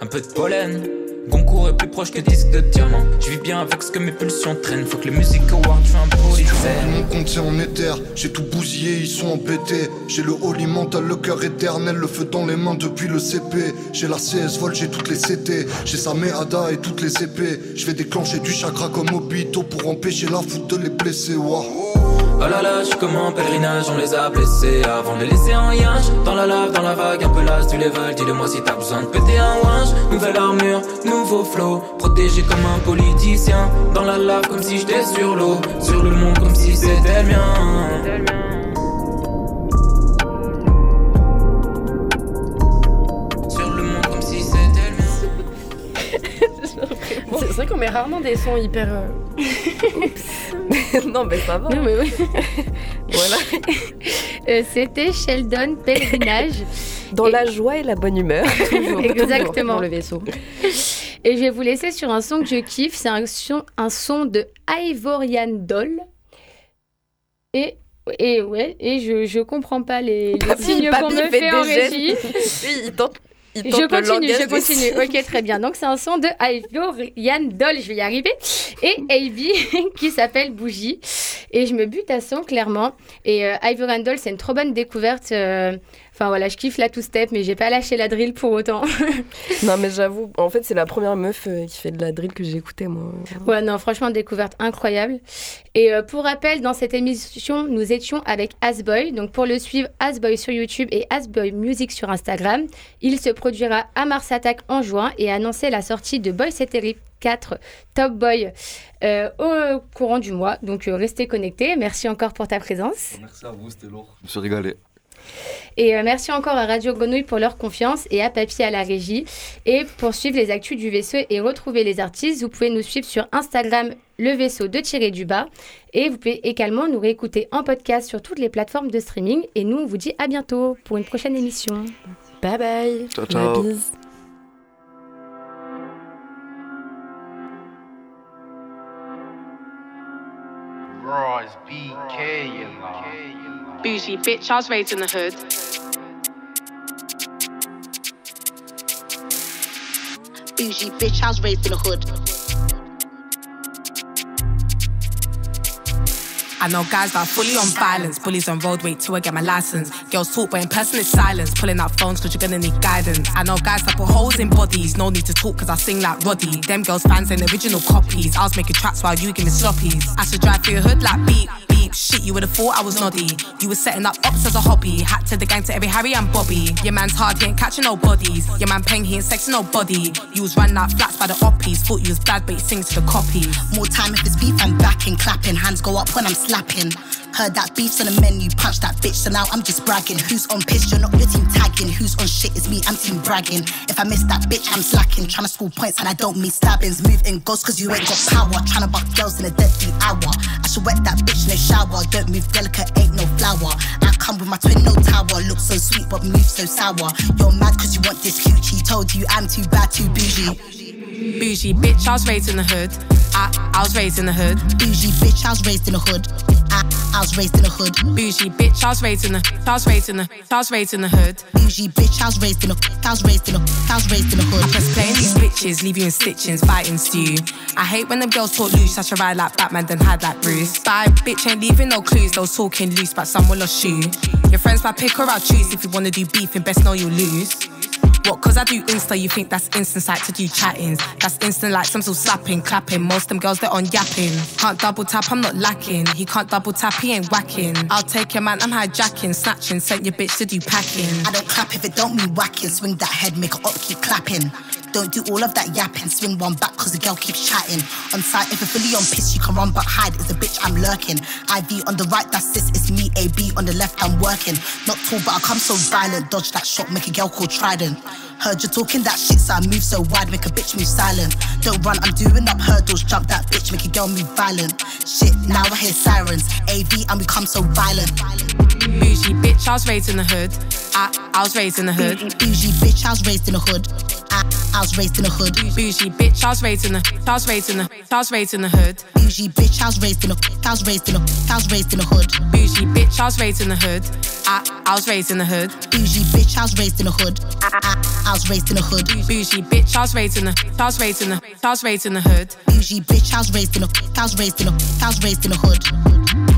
Un peu de pollen. Goncourt est plus proche que disque de diamant. Je vis bien avec ce que mes pulsions traînent. Faut que les musiques awards, un beau Si mon compte c'est en éther, j'ai tout bousillé, ils sont embêtés. J'ai le holy mental, le cœur éternel, le feu dans les mains depuis le CP. J'ai la CS Vol, j'ai toutes les CT, j'ai sa Ada et toutes les épées. Je vais déclencher du chakra comme Obito pour empêcher la foot de les blesser. Wow. Oh là là, je comme pèlerinage, on les a blessés avant de les laisser en yinche. Dans la lave, dans la vague, un peu las du level. Dis-le-moi si t'as besoin de péter un wange. Nouvelle armure, nouveau flow, protégé comme un politicien. Dans la lave, comme si j'étais sur l'eau. Sur le monde, comme si c'était le mien. Vrai qu'on met rarement des sons hyper. euh, non, mais ça va. Non, mais oui. Voilà. Euh, c'était Sheldon Pèlerinage. Dans la joie et la bonne humeur. Toujours. Exactement. Dans le vaisseau. Et je vais vous laisser sur un son que je kiffe. C'est un son, un son de Ivorian Doll. Et Et ouais, et je, je comprends pas les, les Papy- signes qu'on me fait fait en régie. Il tente, il Je continue, je continue. Ok, très bien. Donc, c'est un son de Ivor Yann Doll, je vais y arriver, et AB qui s'appelle Bougie. Et je me bute à son, clairement. Et euh, Ivor Yann Doll, c'est une trop bonne découverte. euh, Enfin voilà, je kiffe la two-step, mais j'ai pas lâché la drill pour autant. Non, mais j'avoue, en fait, c'est la première meuf euh, qui fait de la drill que j'ai écoutée, moi. Ouais, non, franchement, découverte incroyable. Et euh, pour rappel, dans cette émission, nous étions avec Asboy. Donc, pour le suivre, Asboy sur YouTube et Asboy Music sur Instagram. Il se produira à Mars Attack en juin et a annoncé la sortie de Boy C'est Terrible 4 Top Boy euh, au courant du mois. Donc, euh, restez connectés. Merci encore pour ta présence. Merci à vous, c'était lourd. Je me suis régalé. Et euh, merci encore à Radio Grenouille pour leur confiance et à Papy à la régie. Et pour suivre les actus du vaisseau et retrouver les artistes, vous pouvez nous suivre sur Instagram, le vaisseau de tirer du bas. Et vous pouvez également nous réécouter en podcast sur toutes les plateformes de streaming. Et nous, on vous dit à bientôt pour une prochaine émission. Bye bye. Ciao, ciao. La bise. Rise BK, you know. Bougie bitch, I was raised in the hood. Bougie bitch, I was raised in the hood. I know guys that are fully on violence. Bullies on road wait till I get my license. Girls talk, but in person it's silence. Pulling out phones cause you're gonna need guidance. I know guys that put holes in bodies. No need to talk cause I sing like Roddy. Them girls fans ain't original copies. I was making tracks while you give me sloppies. I should drive through your hood like beep. Beep, shit, you would've thought I was noddy. You were setting up ops as a hobby. Hat to the gang to every Harry and Bobby. Your man's hard, he ain't catching no bodies. Your man peng, he ain't sexing no body. You was running out flats by the oppies. Thought you was bad, but he sings to the copies. More time if it's beef, I'm backing, clapping. Hands go up when I'm slapping. Heard that beef's on the menu, punch that bitch, so now I'm just bragging. Who's on piss, you're not your team tagging. Who's on shit, it's me, I'm team bragging. If I miss that bitch, I'm slacking. Trying to score points and I don't mean stabbings. Move in ghosts cause you ain't got power. Trying to buck girls in a deadly hour. I should wet that bitch in the shower. Don't move delicate, ain't no flower. I come with my twin, no tower. Look so sweet, but move so sour. You're mad cause you want this coochie. Told you I'm too bad, too bougie. Bougie bitch, I was raised in the hood. I, I was raised in the hood. Bougie bitch, I was raised in the hood. I, was raised in the hood. Bougie bitch, I was raised in the, I was raised in the, I was raised in the hood. Bougie bitch, I was raised in the, I was raised in the, I was raised in the hood. I press playing these bitches, leave you in stitchings, fighting stew. I hate when them girls talk loose, I should ride like Batman, then hide like Bruce. I bitch ain't leaving no clues, those talking loose, but someone lost shoe. Your friends might pick or I'll choose. If you wanna do beefing, best know you'll lose. What, cause I do Insta, you think that's instant sight to do chattings. That's instant like some sort of slapping, clapping. Most them girls, they're on yapping. Can't double tap, I'm not lacking. He can't double tap, he ain't whacking. I'll take your man, I'm hijacking, snatching, sent your bitch to do packing. I don't clap if it don't mean whacking. Swing that head, make it up, keep clapping. Don't do all of that yapping. Swing one back cause the girl keeps chatting. On site, if you're fully on piss, you can run but hide. It's a bitch, I'm lurking. IV on the right, that's sis, it's me. AB on the left, I'm working. Not tall, but I come so violent. Dodge that shot, make a girl call Trident. Heard you talking that shit, so I move so wide, make a bitch move silent. Don't run, I'm doing up hurdles, jump that bitch, make a girl move violent. Shit, now I hear sirens. AV and we come so violent. Bougie bitch, I was raised in the hood. I, I was raised in the hood. Bougie bitch, I was raised in the hood. I, I was raised in the hood. Bougie bitch, I was raised in the, I was raised in the, I was raised in the hood. Bougie bitch, I was raised in the, I was raised in the, I was raised in the hood. Bougie bitch, I was raised in the hood. I, I was raised in the hood. Bougie bitch, I was raised in the hood. I, I, I was raised in the hood. Bougie bitch, I was raised in the, I was raised in the, I was raised in the hood. Bougie bitch, I was raised in the, I was raised in the, I was raised in the hood.